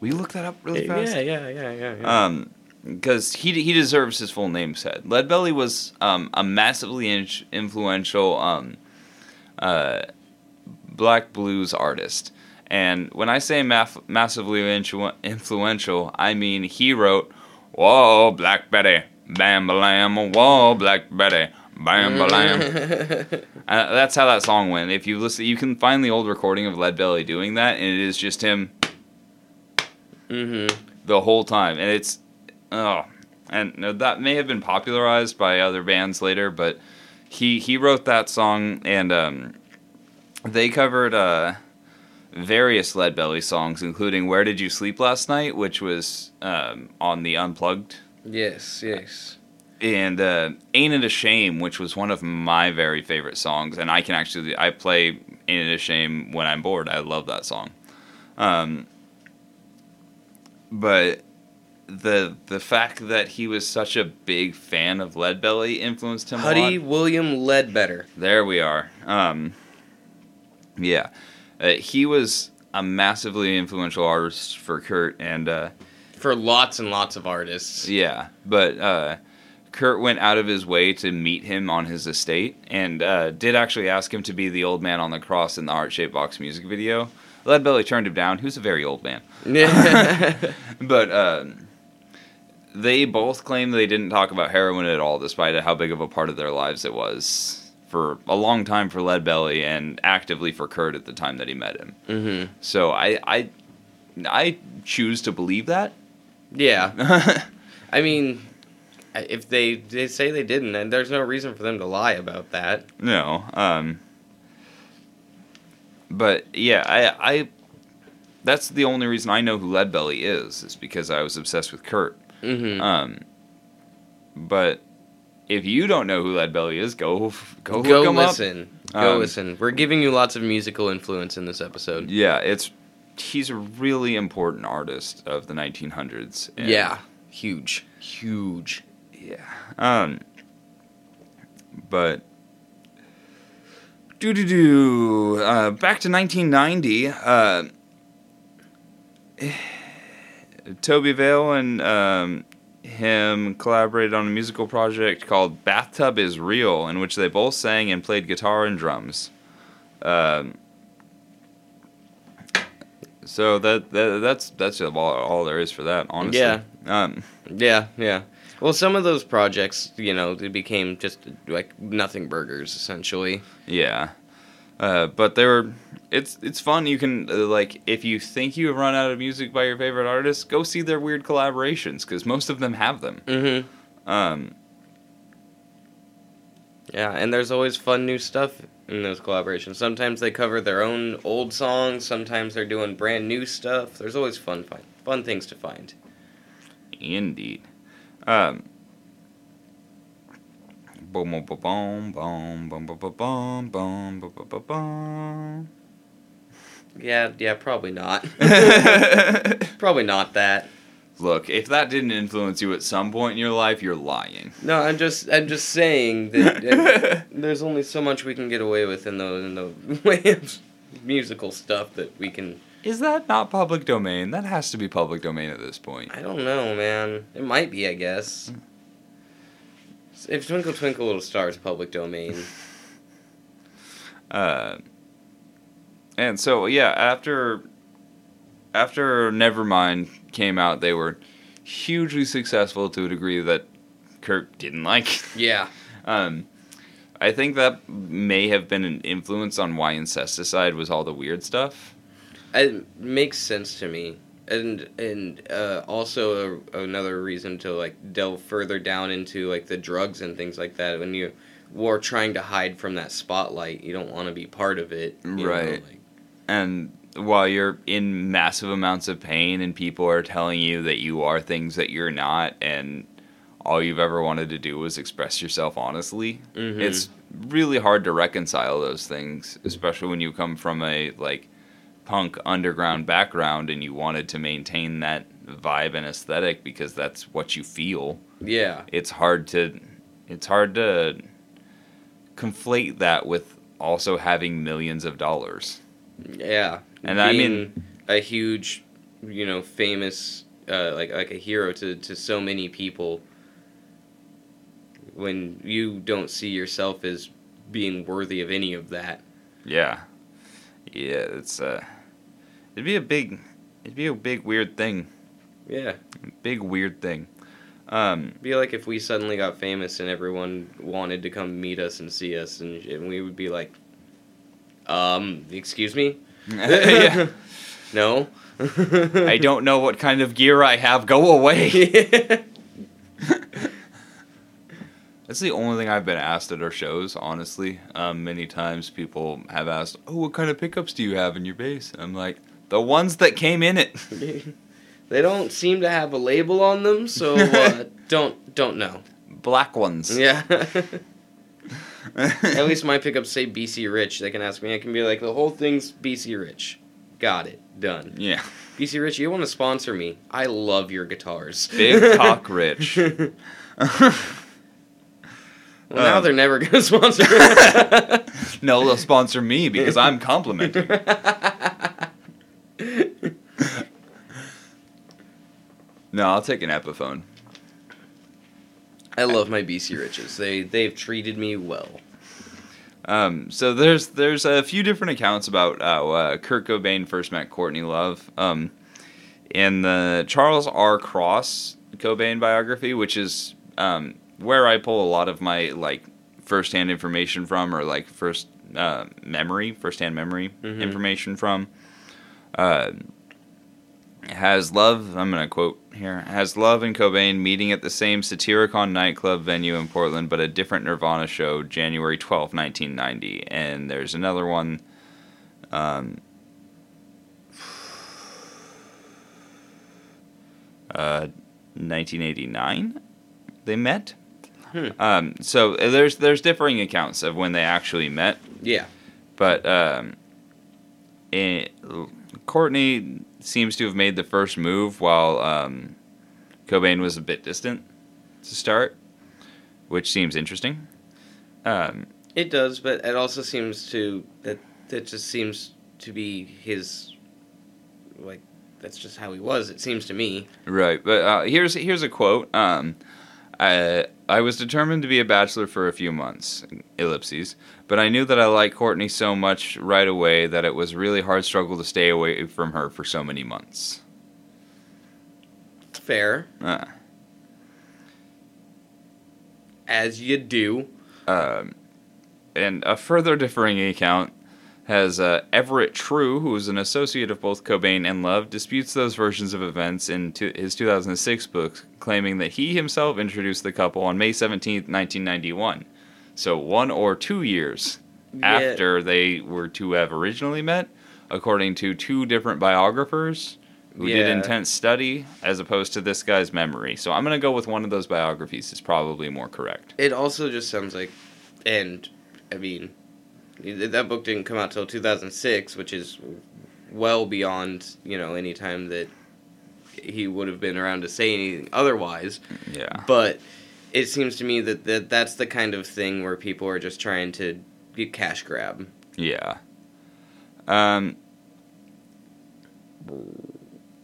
Will you look that up really fast? yeah, yeah, yeah, yeah. Um, because he he deserves his full name said. Leadbelly was um, a massively in- influential um, uh, black blues artist. And when I say maff- massively influ- influential, I mean he wrote, "Whoa, Black Betty, bam balam, whoa, Black Betty, bam balam." uh, that's how that song went. If you listen, you can find the old recording of Leadbelly doing that, and it is just him mm-hmm. the whole time, and it's oh, and no, that may have been popularized by other bands later, but he he wrote that song, and um, they covered uh, various Lead Belly songs, including "Where Did You Sleep Last Night," which was um, on the Unplugged, Yes, yes. and uh, "Ain't It a Shame," which was one of my very favorite songs, and I can actually I play "Ain't It a Shame" when I'm bored. I love that song. Um, but the the fact that he was such a big fan of Leadbelly influenced him a Huddie. William Ledbetter. There we are. Um, yeah, uh, he was a massively influential artist for Kurt, and uh, For lots and lots of artists. yeah, but uh, Kurt went out of his way to meet him on his estate, and uh, did actually ask him to be the old man on the cross in the Heart Shaped Box music video. Leadbelly turned him down. He was a very old man. Yeah. but um, they both claim they didn't talk about heroin at all, despite how big of a part of their lives it was for a long time for Leadbelly and actively for Kurt at the time that he met him. mm-hmm. So I I I choose to believe that. Yeah. I mean, if they they say they didn't, and there's no reason for them to lie about that. no. Um. But yeah, I I that's the only reason I know who Leadbelly is is because I was obsessed with Kurt. Mm-hmm. Um, but if you don't know who Leadbelly is, go go, Go listen. Go Um, listen. We're giving you lots of musical influence in this episode. Yeah, it's he's a really important artist of the 1900s. Yeah. Huge. Huge. yeah. Um, but do do do. Uh, back to 1990. Uh, Tobi Vail and um, him collaborated on a musical project called "Bathtub Is Real," in which they both sang and played guitar and drums. Um, so that, that that's that's all, all there is for that, honestly. Yeah. Um, Yeah, yeah. Well, some of those projects, you know, they became just like nothing burgers essentially. Yeah, uh, but they were. It's it's fun. You can uh, like if you think you have run out of music by your favorite artist, go see their weird collaborations because most of them have them. Mm-hmm. Um, Yeah, and there's always fun new stuff in those collaborations. Sometimes they cover their own old songs. Sometimes they're doing brand new stuff. There's always fun, fun, fun things to find. indeed. Um. Boom, boom, boom, boom, boom, boom, boom, boom, boom, boom, boom. Yeah, yeah, probably not. probably not that. Look, if that didn't influence you at some point in your life, you're lying. No, I'm just, I'm just saying that uh, there's only so much we can get away with in the in the way of musical stuff that we can Is that not public domain? That has to be public domain at this point. I don't know, man. It might be, I guess. If Twinkle Twinkle Little Star is public domain, Uh, and so yeah, after after Nevermind came out, they were hugely successful to a degree that Kurt didn't like. yeah, Um, I think that may have been an influence on why Incesticide was all the weird stuff. it makes sense to me. And and uh, also a, another reason to like delve further down into like the drugs and things like that. When you were trying to hide from that spotlight, you don't want to be part of it. you know, Right. like- And while you're in massive amounts of pain and people are telling you that you are things that you're not, and all you've ever wanted to do was express yourself honestly, Mhm. it's really hard to reconcile those things, especially when you come from a like punk underground background and you wanted to maintain that vibe and aesthetic because that's what you feel. yeah. It's hard to it's hard to conflate that with also having millions of dollars. Yeah, And I mean- a huge, you know, famous, uh, like like a hero to to so many people. When you don't see yourself as being worthy of any of that, Yeah. Yeah, it's uh it'd be a big it'd be a big weird thing. yeah, Big weird thing. Um It'd be like if we suddenly got famous and everyone wanted to come meet us and see us, and, and we would be like, um, excuse me, yeah. no, I don't know what kind of gear I have. Go away. That's the only thing I've been asked at our shows, honestly. Um, many times people have asked, "Oh, what kind of pickups do you have in your bass?" I'm like, "The ones that came in it." they don't seem to have a label on them, so uh, don't don't know. Black ones. Yeah. At least my pickups say BC Rich. They can ask me. I can be like, the whole thing's BC Rich. Got it. Done. yeah. BC Rich, you want to sponsor me? I love your guitars. Big cock rich. Well, now Um, they're never gonna sponsor. no, they'll sponsor me because I'm complimenting. No, I'll take an Epiphone. I love my BC Riches. They they've treated me well. Um, so there's there's a few different accounts about how uh, Kurt Cobain first met Courtney Love. Um, in the Charles R. Cross Cobain biography, which is um, where I pull a lot of my like firsthand information from, or like first uh, memory, firsthand memory Mhm. information from. Uh, has Love, I'm going to quote here, has Love and Cobain meeting at the same Satyricon nightclub venue in Portland, but a different Nirvana show, January 12, 1990. And there's another one, um, uh, 1989, they met. Hmm. Um, so uh, there's there's differing accounts of when they actually met. Yeah. But um, it, Courtney seems to have made the first move while um, Cobain was a bit distant to start, which seems interesting. Um, It does, but it also seems to that that just seems to be his like that's just how he was. It seems to me. right, but uh, here's here's a quote. Um, I I was determined to be a bachelor for a few months, ellipses, but I knew that I liked Courtney so much right away that it was really hard struggle to stay away from her for so many months. Fair Uh, as you do. Um, and a further differing account has uh, Everett True, who is an associate of both Cobain and Love, disputes those versions of events in to- his 2006 book, claiming that he himself introduced the couple on May 17, 1991. So one or two years Yeah. after they were to have originally met, according to two different biographers who did intense study, as opposed to this guy's memory. So I'm going to go with one of those biographies is probably more correct. It also just sounds like, and I mean, that book didn't come out till 2006, which is well beyond you know any time that he would have been around to say anything otherwise. Yeah. But it seems to me that, that that's the kind of thing where people are just trying to get cash grab. Yeah. Um.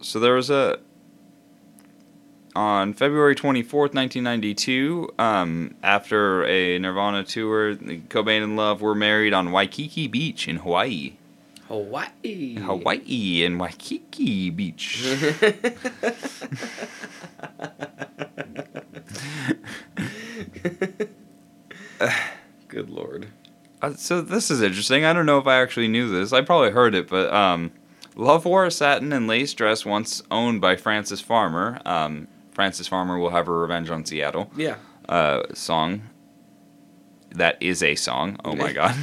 so there was a on February 24th, 1992, um, after a Nirvana tour, Cobain and Love were married on Waikiki Beach in Hawaii. Hawaii. Hawaii in Waikiki Beach. Good lord. Uh, so this is interesting. I don't know if I actually knew this. I probably heard it, but um, Love wore a satin and lace dress once owned by Frances Farmer. Um, Frances Farmer will have her revenge on Seattle. Yeah. Uh, song. That is a song. Oh my god.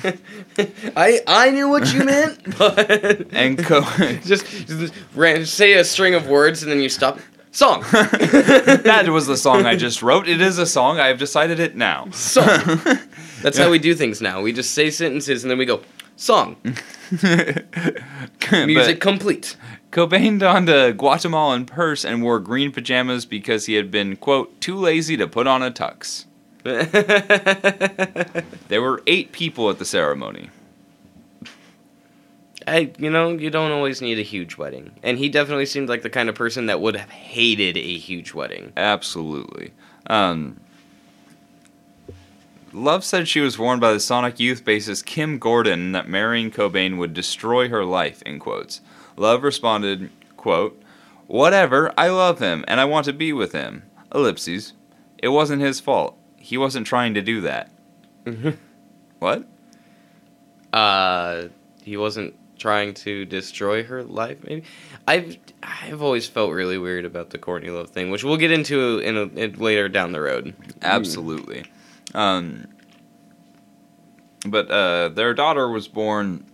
I I knew what you meant, but and co- just, just ran, say a string of words and then you stop. Song. that was the song I just wrote. It is a song. I have decided it now. Song. That's how we do things now. We just say sentences and then we go song. Music complete. Cobain donned a Guatemalan purse and wore green pajamas because he had been, quote, too lazy to put on a tux. There were eight people at the ceremony. I, you know, you don't always need a huge wedding, and he definitely seemed like the kind of person that would have hated a huge wedding. Absolutely. Um, Love said she was warned by the Sonic Youth bassist Kim Gordon that marrying Cobain would destroy her life, in quotes. Love responded, quote, Whatever, I love him, and I want to be with him. Ellipses. It wasn't his fault. He wasn't trying to do that. what? Uh, he wasn't trying to destroy her life. Maybe I've I've always felt really weird about the Courtney Love thing, which we'll get into in, a, in later down the road. Absolutely. Um, but uh, their daughter was born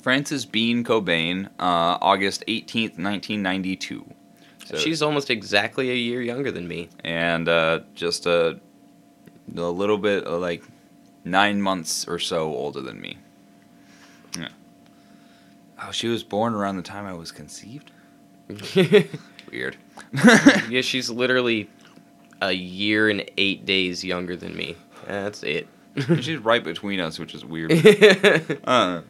Frances Bean Cobain, uh, August 18th, 1992. So- She's almost exactly a year younger than me. and uh, just a, a little bit uh, like nine months or so older than me. Yeah. Oh, she was born around the time I was conceived. Weird. yeah, she's literally a year and eight days younger than me. That's it. She's right between us, which is weird. Uh,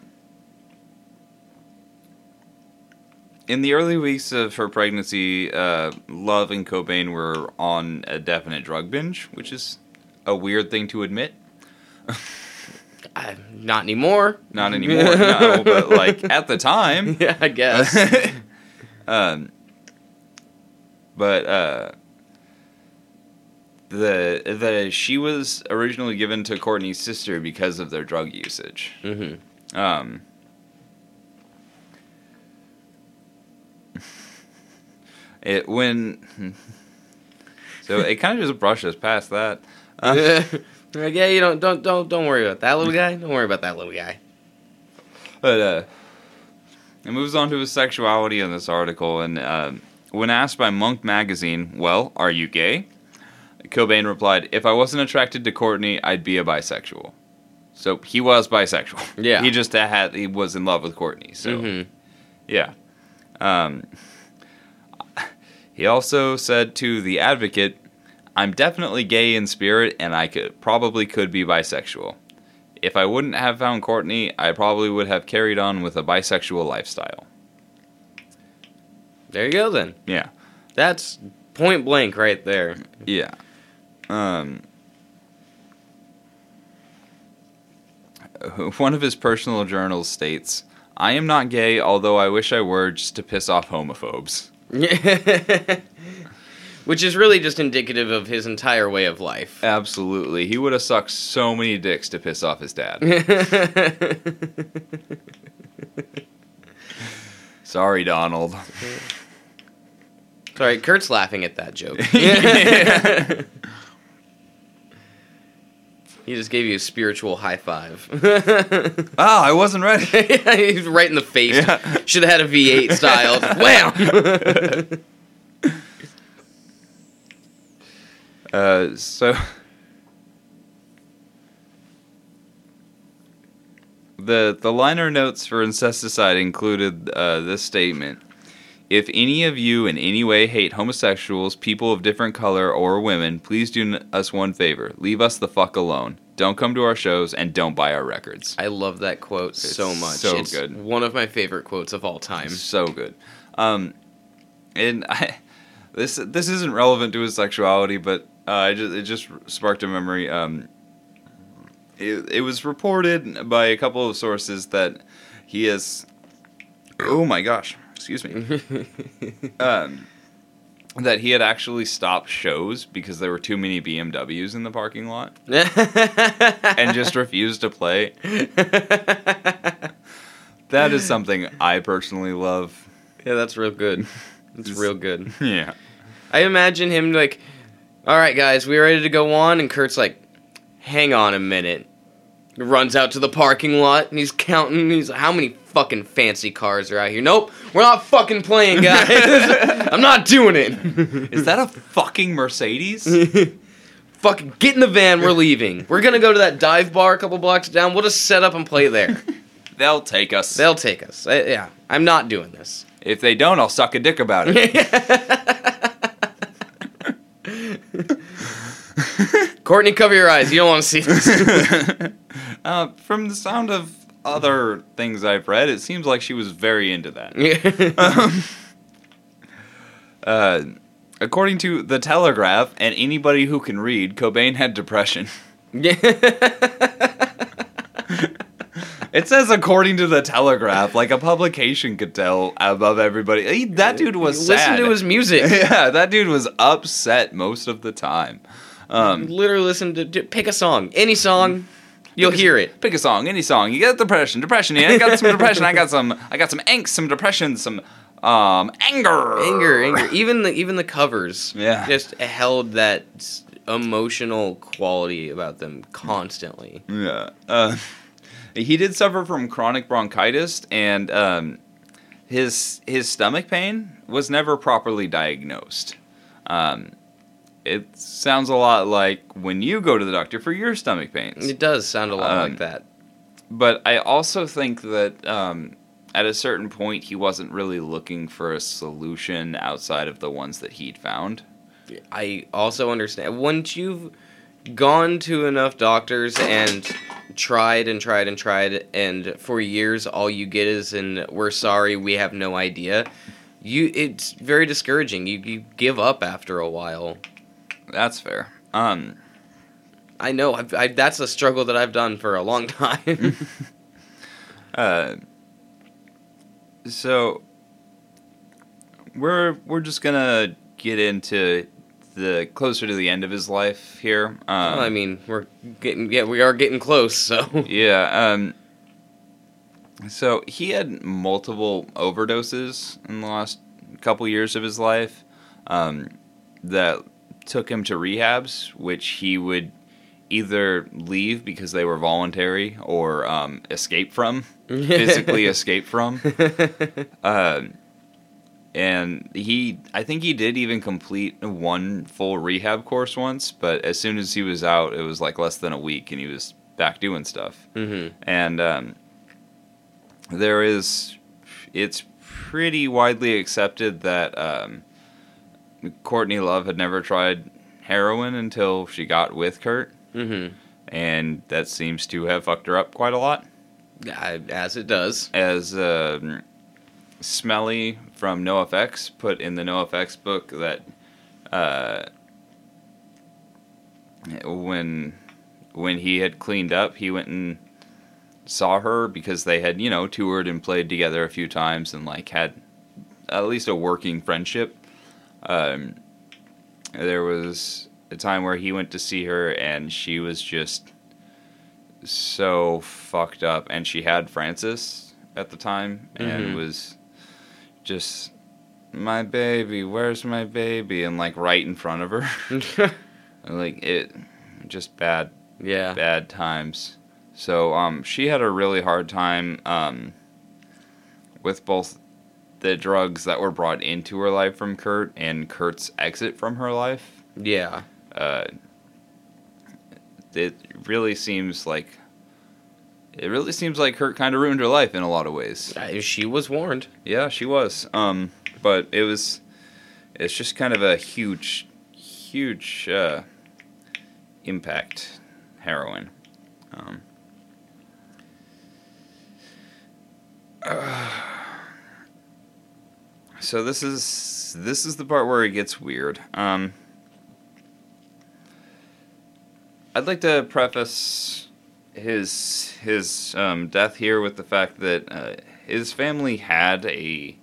in the early weeks of her pregnancy, uh, Love and Cobain were on a definite drug binge, which is a weird thing to admit. Uh, not anymore. Not anymore, no, but like at the time. Yeah, I guess. um, but uh, the the she was originally given to Courtney's sister because of their drug usage. hmm Um, it when so it kind of just brushes past that. Uh, like, yeah, you don't don't don't don't worry about that little guy. Don't worry about that little guy. but uh, it moves on to his sexuality in this article, and um when asked by Monk magazine, "Well, are you gay?" Cobain replied, "If I wasn't attracted to Courtney, I'd be a bisexual." So he was bisexual. Yeah. he just had he was in love with Courtney. So. Mhm. Yeah. Um, he also said to the advocate, "I'm definitely gay in spirit, and I could probably could be bisexual. If I wouldn't have found Courtney, I probably would have carried on with a bisexual lifestyle." There you go. Then Yeah. that's point blank right there. Yeah. Um, one of his personal journals states, "I am not gay, although I wish I were, just to piss off homophobes." Which is really just indicative of his entire way of life. Absolutely. He would have sucked so many dicks to piss off his dad. Sorry, Donald. Sorry, Kurt's laughing at that joke. he just gave you a spiritual high five. Ah, I wasn't ready. He's right in the face. Yeah. Should have had a V8 style. Wham! Uh, so the the liner notes for incesticide included uh, this statement: If any of you in any way hate homosexuals, people of different color, or women, please do us one favor: leave us the fuck alone. Don't come to our shows and don't buy our records. I love that quote so It's much. so it's good. One of my favorite quotes of all time. So good. Um, and I, this this isn't relevant to his sexuality, but uh, I just, it just sparked a memory. Um, it, it was reported by a couple of sources that he is. Oh my gosh! Excuse me. um, that he had actually stopped shows because there were too many BMWs in the parking lot and just refused to play. That is something I personally love. yeah, that's real good. That's real good. Yeah. I imagine him like, all right, guys, we ready to go on? And Kurt's like, hang on a minute. Runs out to the parking lot and he's counting. He's like, how many fucking fancy cars are out here? Nope, we're not fucking playing, guys. I'm not doing it. Is that a fucking Mercedes? fucking get in the van. We're leaving. We're gonna go to that dive bar a couple blocks down. We'll just set up and play there. They'll take us. They'll take us. I, yeah, I'm not doing this. if they don't, I'll suck a dick about it. Courtney, cover your eyes. You don't want to see this. uh, from the sound of other things I've read, it seems like she was very into that. Uh, according to The Telegraph and anybody who can read, Cobain had depression. It says according to The Telegraph, like a publication could tell above everybody. He- that dude was Listen sad. to his music. yeah, that dude was upset most of the time. Um, Literally listen to, to pick a song, any song, you'll hear it. pick a song, any song. You got depression, depression. Yeah, I got some depression. I got some. I got some angst, some depression, some um anger, Anger, anger. Even the even the covers, Yeah. just held that emotional quality about them constantly. Yeah. Uh, he did suffer from chronic bronchitis, and um, his his stomach pain was never properly diagnosed. Um, it sounds a lot like when you go to the doctor for your stomach pains. It does sound a lot Um, like that. But I also think that um, at a certain point, he wasn't really looking for a solution outside of the ones that he'd found. I also understand once you've gone to enough doctors and tried and tried and tried and for years all you get is an we're sorry we have no idea you it's very discouraging you, you give up after a while That's fair. Um, i know I've, I, that's a struggle that i've done for a long time uh, so we're we're just gonna get into the closer to the end of his life here. Um, well, i mean we're getting yeah we are getting close so Yeah. Um, so he had multiple overdoses in the last couple years of his life um, that took him to rehabs, which he would either leave because they were voluntary or um, escape from, physically escape from. Um, and he, I think he did even complete one full rehab course once, but as soon as he was out, it was like less than a week, and he was back doing stuff. hmm And um, there is, it's pretty widely accepted that um, Courtney Love had never tried heroin until she got with Kurt, hmm and that seems to have fucked her up quite a lot. as it does As um, Smelly from NoFX put in the NoFX book that uh, when when he had cleaned up, he went and saw her because they had you know toured and played together a few times and like had at least a working friendship. Um, there was a time where he went to see her and she was just so fucked up. And she had Frances at the time and Mhm. was just my baby where's my baby? And like right in front of her. Like it just bad yeah. bad times. So um she had a really hard time um with both the drugs that were brought into her life from Kurt and Kurt's exit from her life yeah uh, it really seems like it really seems like Kurt kind of ruined her life in a lot of ways. Uh, she was warned Yeah, she was. Um, but it was it's just kind of a huge, huge uh, impact. Heroin. Um, so this is this is the part where it gets weird. Um, I'd like to preface his his um, death here with the fact that uh, his family had a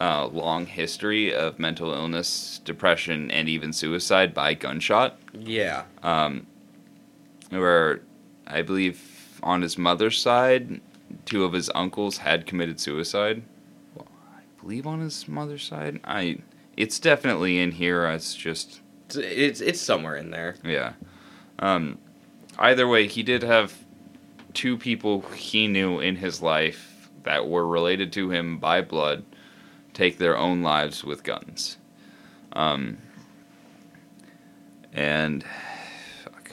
uh, long history of mental illness, depression, and even suicide by gunshot. Yeah. Um, where I believe on his mother's side, two of his uncles had committed suicide. Believe on his mother's side, I it's definitely in here. It's just It's, it's it's somewhere in there. yeah. Um, either way, he did have two people he knew in his life that were related to him by blood take their own lives with guns. Um, and fuck.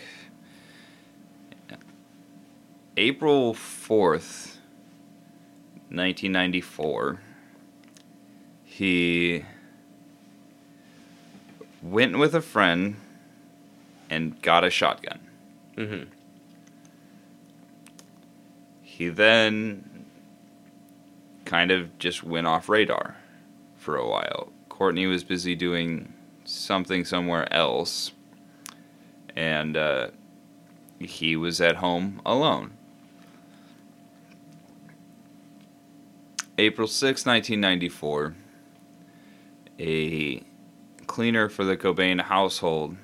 April 4th, 1994, he went with a friend and got a shotgun. hmm He then kind of just went off radar for a while. Courtney was busy doing something somewhere else, and uh, he was at home alone. April 6, 1994, a cleaner for the Cobain household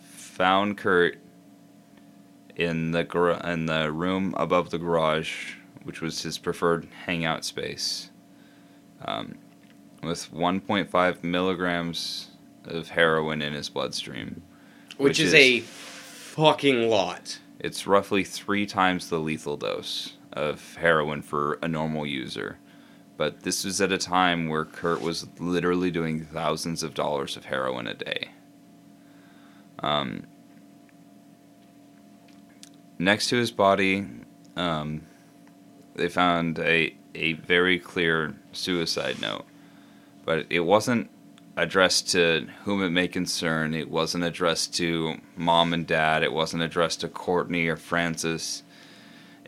found Kurt in the gar- in the room above the garage, which was his preferred hangout space, um, with 1.5 milligrams of heroin in his bloodstream. Which, Which is, is- a fucking lot. It's roughly three times the lethal dose of heroin for a normal user. But this was at a time where Kurt was literally doing thousands of dollars of heroin a day. Um, next to his body, um, they found a, a very clear suicide note. But it wasn't addressed to whom it may concern. It wasn't addressed to mom and dad. It wasn't addressed to Courtney or Frances.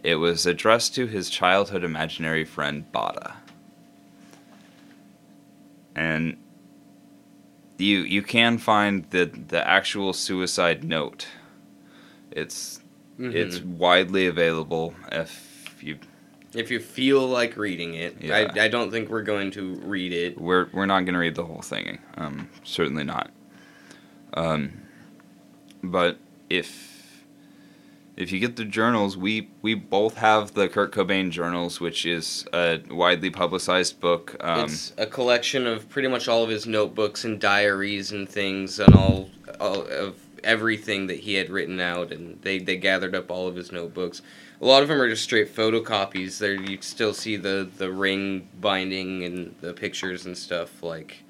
It was addressed to his childhood imaginary friend Boddah. And you you can find the the actual suicide note. It's Mhm. it's widely available if you if you feel like reading it, Yeah. I, I don't think we're going to read it. we're we're not going to read the whole thing. Um, certainly not. Um, but if if you get the journals, we we both have the Kurt Cobain journals, which is a widely publicized book. Um, it's a collection of pretty much all of his notebooks and diaries and things and all, all of everything that he had written out and they, they gathered up all of his notebooks. A lot of them are just straight photocopies. There you still see the, the ring binding and the pictures and stuff like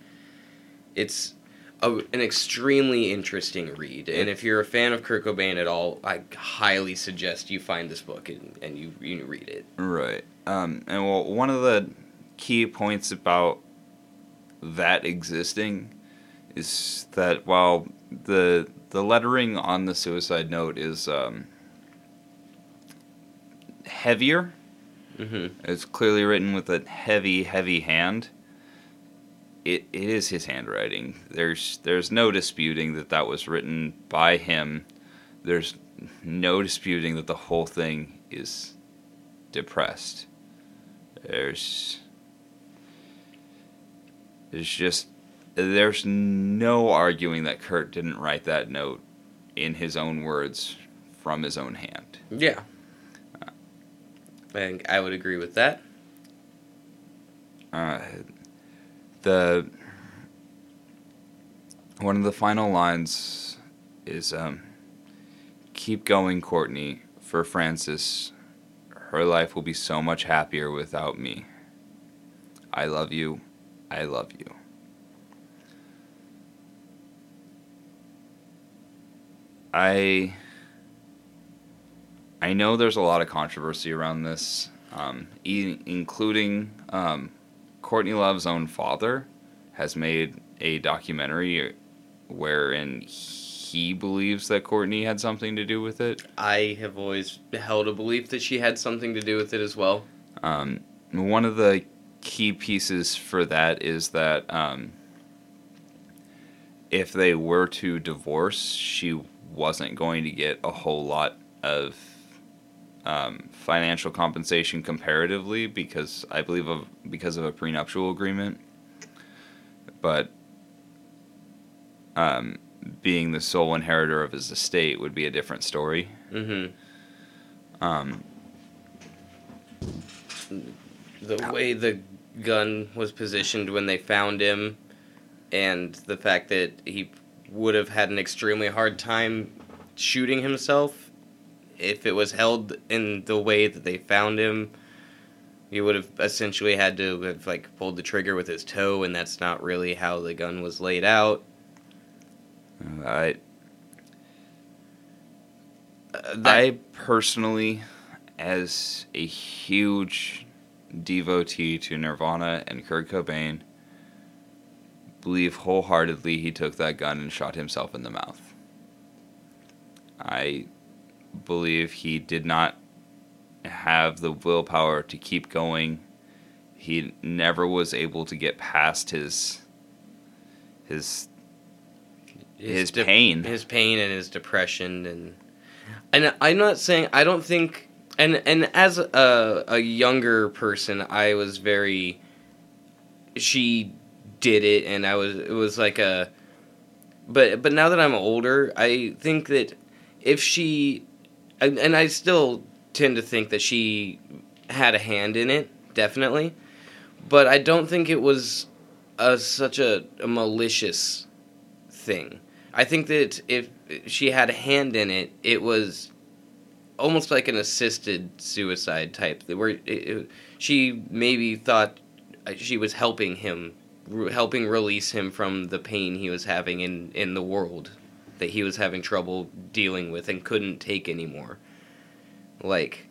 it's a, an extremely interesting read. And if you're a fan of Kurt Cobain at all, I highly suggest you find this book and, and you, you read it. Right. Um, and well, one of the key points about that existing is that while the the lettering on the suicide note is um, heavier, hmm it's clearly written with a heavy, heavy hand. It, it is his handwriting. There's there's no disputing that that was written by him. There's no disputing that the whole thing is depressed. There's there's just there's no arguing that Kurt didn't write that note in his own words from his own hand. Yeah. I think I would agree with that. uh, the one of the final lines is um, keep going courtney. For Frances her life will be so much happier without me. I love you. I love you. I i know there's a lot of controversy around this um, e- including um, Courtney Love's own father has made a documentary wherein he believes that Courtney had something to do with it. I have always held a belief that she had something to do with it as well. Um, one of the key pieces for that is that um, if they were to divorce, she wasn't going to get a whole lot of um, financial compensation comparatively because I believe of because of a prenuptial agreement. But um, being the sole inheritor of his estate would be a different story. Mm-hmm. Um, The way the gun was positioned when they found him, and the fact that he would have had an extremely hard time shooting himself if it was held in the way that they found him. He would have essentially had to have like pulled the trigger with his toe, and that's not really how the gun was laid out. I Uh, that- I personally, as a huge devotee to Nirvana and Kurt Cobain, believe wholeheartedly he took that gun and shot himself in the mouth. I believe he did not have the willpower to keep going. He never was able to get past his his his de- pain. his pain and his depression and and I'm not saying I don't think and and as a a younger person I was very she did it and I was it was like a but but now that I'm older I think that if she and, and I still tend to think that she had a hand in it definitely but I don't think it was a, such a, a malicious thing. I think that if she had a hand in it, it was almost like an assisted suicide type, where it, it, she maybe thought uh, she was helping him, helping release him from the pain he was having in in the world that he was having trouble dealing with and couldn't take anymore. Like.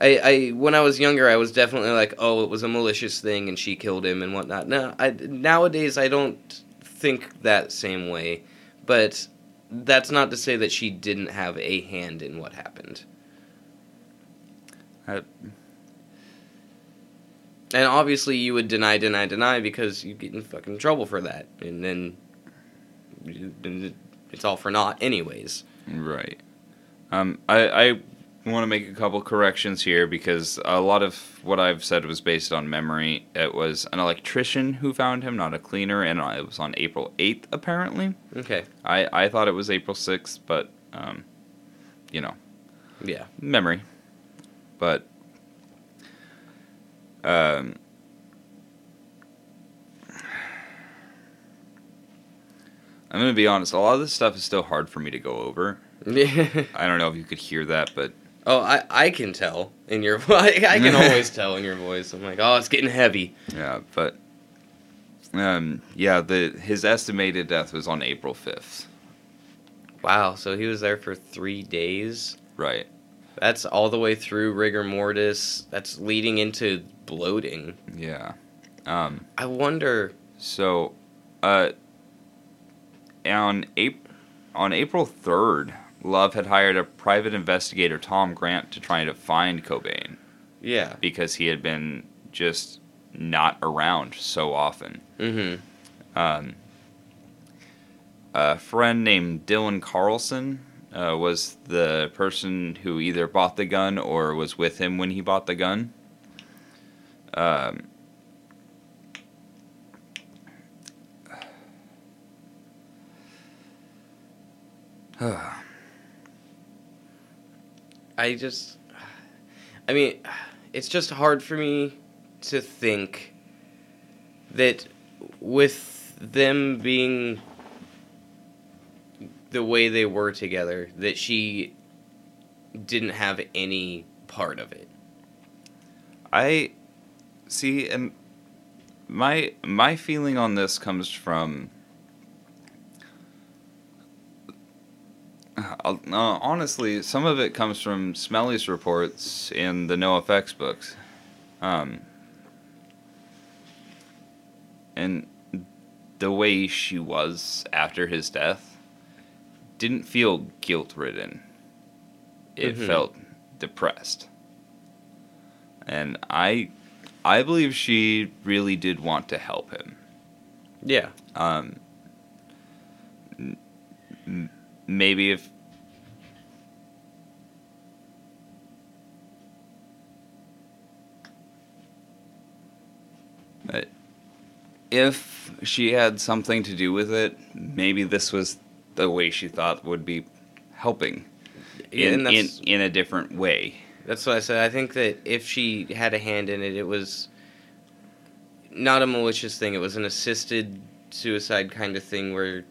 I, I when I was younger, I was definitely like, oh, it was a malicious thing, and she killed him and whatnot. No, I, nowadays I don't think that same way, but that's not to say that she didn't have a hand in what happened. I- And obviously, you would deny, deny, deny because you get in fucking trouble for that, and then it's all for naught, anyways. Right. Um, I, I want to make a couple corrections here because a lot of what I've said was based on memory. It was an electrician who found him, not a cleaner, and it was on April 8th, apparently. Okay, I, I thought it was April 6th, but, um, you know, yeah, memory. But, um, I'm going to be honest, a lot of this stuff is still hard for me to go over. yeah. I don't know if you could hear that, but Oh, I, I can tell in your voice. I can always tell in your voice. I'm like, oh, it's getting heavy. Yeah, but um, yeah, the his estimated death was on April fifth. Wow, so he was there for three days. Right. That's all the way through rigor mortis. That's leading into bloating. Yeah. Um, I wonder. so, uh, on April on April third, Love had hired a private investigator, Tom Grant, to try to find Cobain Yeah. because he had been just not around so often. Mm-hmm. Um, a friend named Dylan Carlson uh, was the person who either bought the gun or was with him when he bought the gun. Um, I just. I mean, it's just hard for me to think that with them being the way they were together, that she didn't have any part of it. I see, and my my feeling on this comes from. Uh, honestly, some of it comes from Smelly's reports in the No Effects books, um, and the way she was after his death didn't feel guilt ridden. It Mhm. felt depressed. And I I believe she really did want to help him. Yeah. Um, maybe if But if she had something to do with it, maybe this was the way she thought would be helping in, in, in a different way. That's what I said. I think that if she had a hand in it, it was not a malicious thing. It was an assisted suicide kind of thing where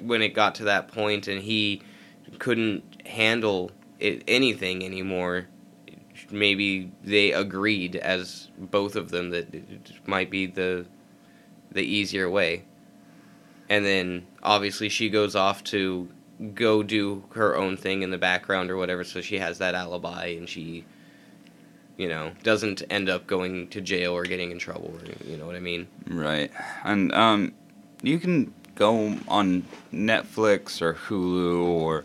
when it got to that point and he couldn't handle it, anything anymore, maybe they agreed as both of them that it might be the the easier way. And then obviously she goes off to go do her own thing in the background or whatever so she has that alibi and she you know doesn't end up going to jail or getting in trouble or you know what i mean Right. And um, you can go on Netflix or Hulu or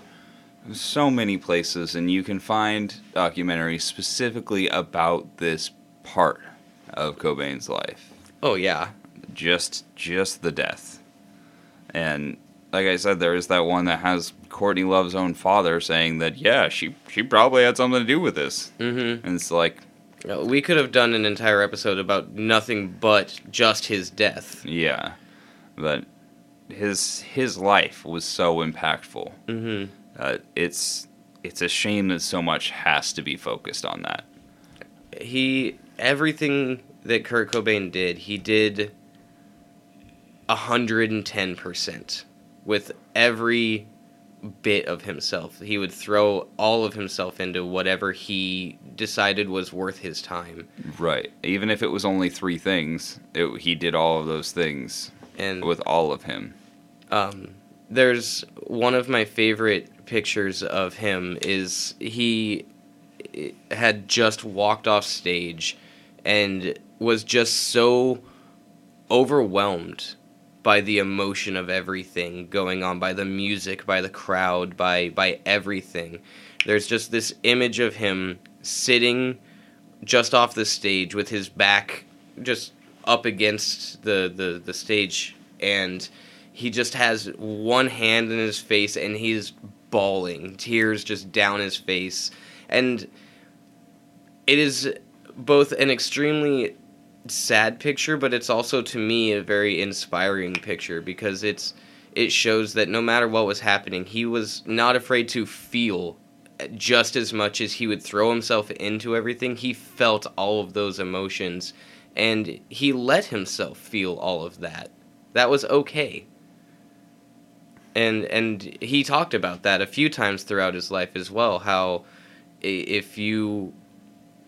so many places and you can find documentaries specifically about this part of Cobain's life. oh yeah Just just the death. And like I said, there is that one that has Courtney Love's own father saying that yeah, she she probably had something to do with this. mm-hmm And it's like, we could have done an entire episode about nothing but just his death yeah. But his his life was so impactful. mm-hmm Uh, it's it's a shame that so much has to be focused on that. he everything that kurt cobain did he did 110% with every bit of himself he would throw all of himself into whatever he decided was worth his time Right. Even if it was only three things, it, he did all of those things and with all of him. um, there's one of my favorite pictures of him is he had just walked off stage and was just so overwhelmed by the emotion of everything going on by the music by the crowd by by everything. There's just this image of him sitting just off the stage with his back just up against the the, the stage and he just has one hand in his face and he's bawling tears just down his face. And it is both an extremely sad picture but it's also to me a very inspiring picture because it's it shows that no matter what was happening he was not afraid to feel just as much as he would throw himself into everything. He felt all of those emotions and he let himself feel all of that. That was okay and and he talked about that a few times throughout his life as well how if you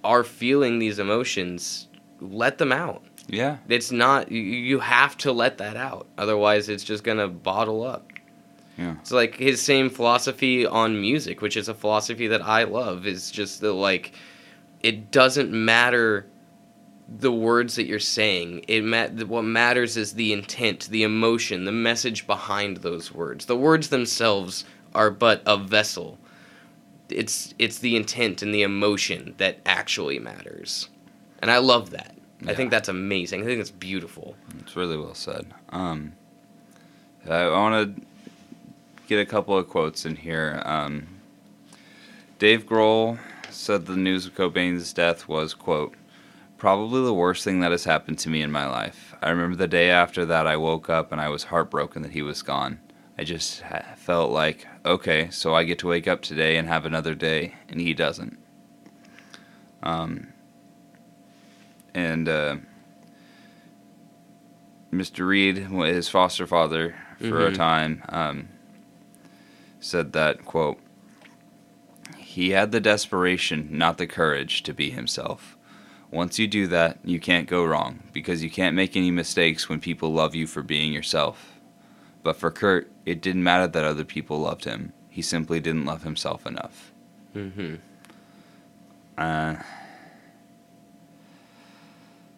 are feeling these emotions let them out Yeah. it's not you, you have to let that out otherwise it's just gonna bottle up Yeah. it's like his same philosophy on music which is a philosophy that i love is just that like it doesn't matter the words that you're saying it ma- what matters is the intent the emotion the message behind those words. The words themselves are but a vessel. It's it's the intent and the emotion that actually matters. And i love that. I think that's amazing. I think it's beautiful. It's really well said. Um, I want to get a couple of quotes in here. Um, Dave Grohl said the news of Cobain's death was, quote, probably the worst thing that has happened to me in my life. I remember the day after that I woke up and I was heartbroken that he was gone. I just felt like, okay, so I get to wake up today and have another day, and he doesn't. Um, and uh, Mr. Reed, his foster father for a Mhm. time, um, said that quote. He had the desperation, not the courage, to be himself. Once you do that, you can't go wrong because you can't make any mistakes when people love you for being yourself. But for Kurt, it didn't matter that other people loved him. He simply didn't love himself enough. mm-hmm. Uh,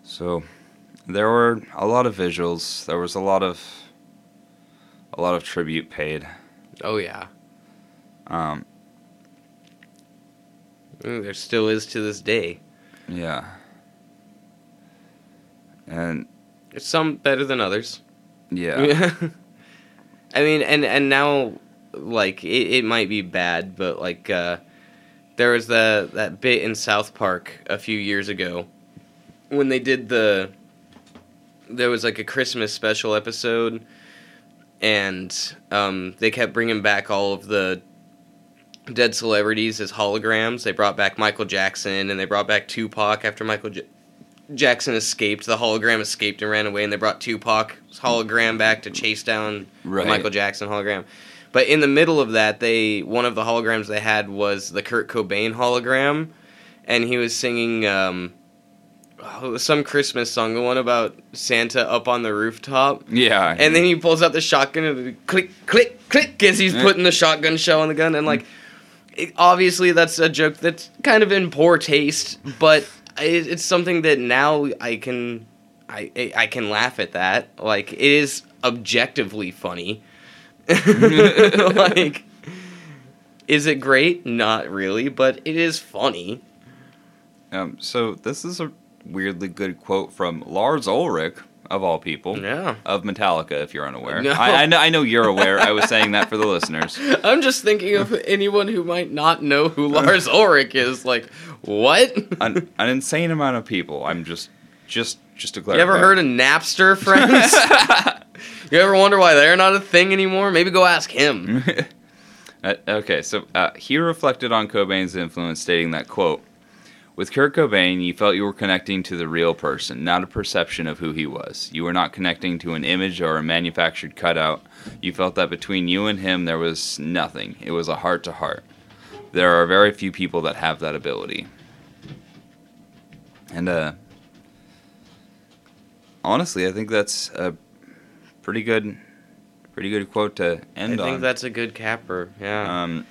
so there were a lot of visuals. There was a lot of a lot of tribute paid. oh yeah Um, Mm, there still is to this day yeah, And Some better than others. yeah. I mean, and and now, like it, it might be bad, but like uh, there was the that bit in South Park a few years ago when they did the there was like a Christmas special episode, and um, they kept bringing back all of the dead celebrities as holograms. They brought back Michael Jackson, and they brought back Tupac after Michael. J- Jackson escaped. The hologram escaped and ran away, and they brought Tupac's hologram back to chase down Right. Michael Jackson hologram. But in the middle of that, they one of the holograms they had was the Kurt Cobain hologram, and he was singing um, oh, some Christmas song, the one about Santa up on the rooftop. Yeah. And then he pulls out the shotgun and click, click, click as he's putting the shotgun shell on the gun. And like, it, obviously that's a joke that's kind of in poor taste, but it's something that now I can, I I- can laugh at that. Like it is objectively funny. like, is it great? Not really, but it is funny. Um, so this is a weirdly good quote from Lars Ulrich, of all people, Yeah. of Metallica, if you're unaware. No. I, I, know, I know you're aware. I was saying that for the listeners. I'm just thinking of anyone who might not know who Lars Ulrich is. Like, what? An, an insane amount of people. I'm just, just, just to clarify. You ever heard of Napster, friends? you ever wonder why they're not a thing anymore? Maybe go ask him. Uh, okay, so uh, he reflected on Cobain's influence, stating that quote: "With Kurt Cobain, you felt you were connecting to the real person, not a perception of who he was. You were not connecting to an image or a manufactured cutout. You felt that between you and him there was nothing. It was a heart to heart. There are very few people that have that ability." And uh, honestly, I think that's a pretty good, pretty good quote to end on. I think on. that's a good capper. Yeah. Um,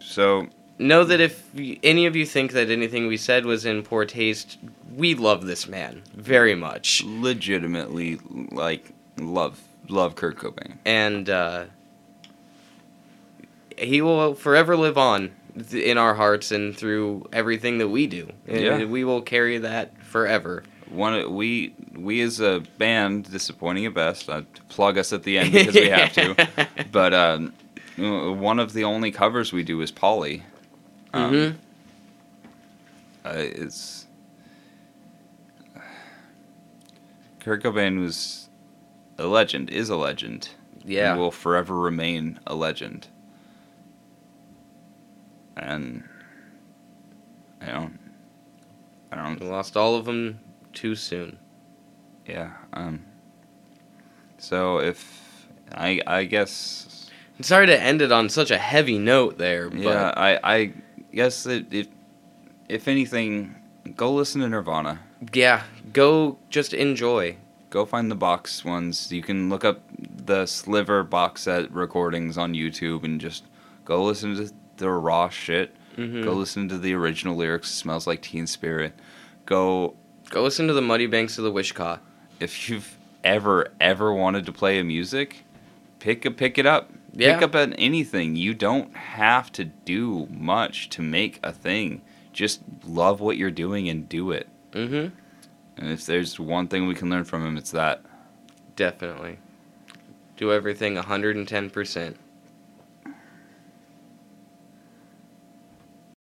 so know that if any of you think that anything we said was in poor taste, we love this man very much. legitimately like love love Kurt Cobain. And uh, he will forever live on in our hearts and through everything that we do. And Yeah. We will carry that forever. One we we as a band, disappointing at best. Uh, plug us at the end because we have to. But um, one of the only covers we do is Polly. Um, Mhm. uh, it's Kurt Cobain was a legend, is a legend, Yeah. and will forever remain a legend. And I don't, I don't, We lost all of them too soon. yeah. Um. So if I, I guess, I'm sorry to end it on such a heavy note there, but yeah, I, I guess that if, if anything, go listen to Nirvana. yeah, go just enjoy. Go find the box ones. You can look up the Sliver box set recordings on YouTube and just go listen to the raw shit. Mhm. Go listen to the original lyrics. Smells like Teen Spirit. Go Go listen to the Muddy Banks of the Wishkah. if you've ever ever wanted to play a music, pick a pick it up. Yeah. Pick up at anything. You don't have to do much to make a thing. Just love what you're doing and do it. Mm-hmm. And if there's one thing we can learn from him, it's that. Definitely. Do everything 110%.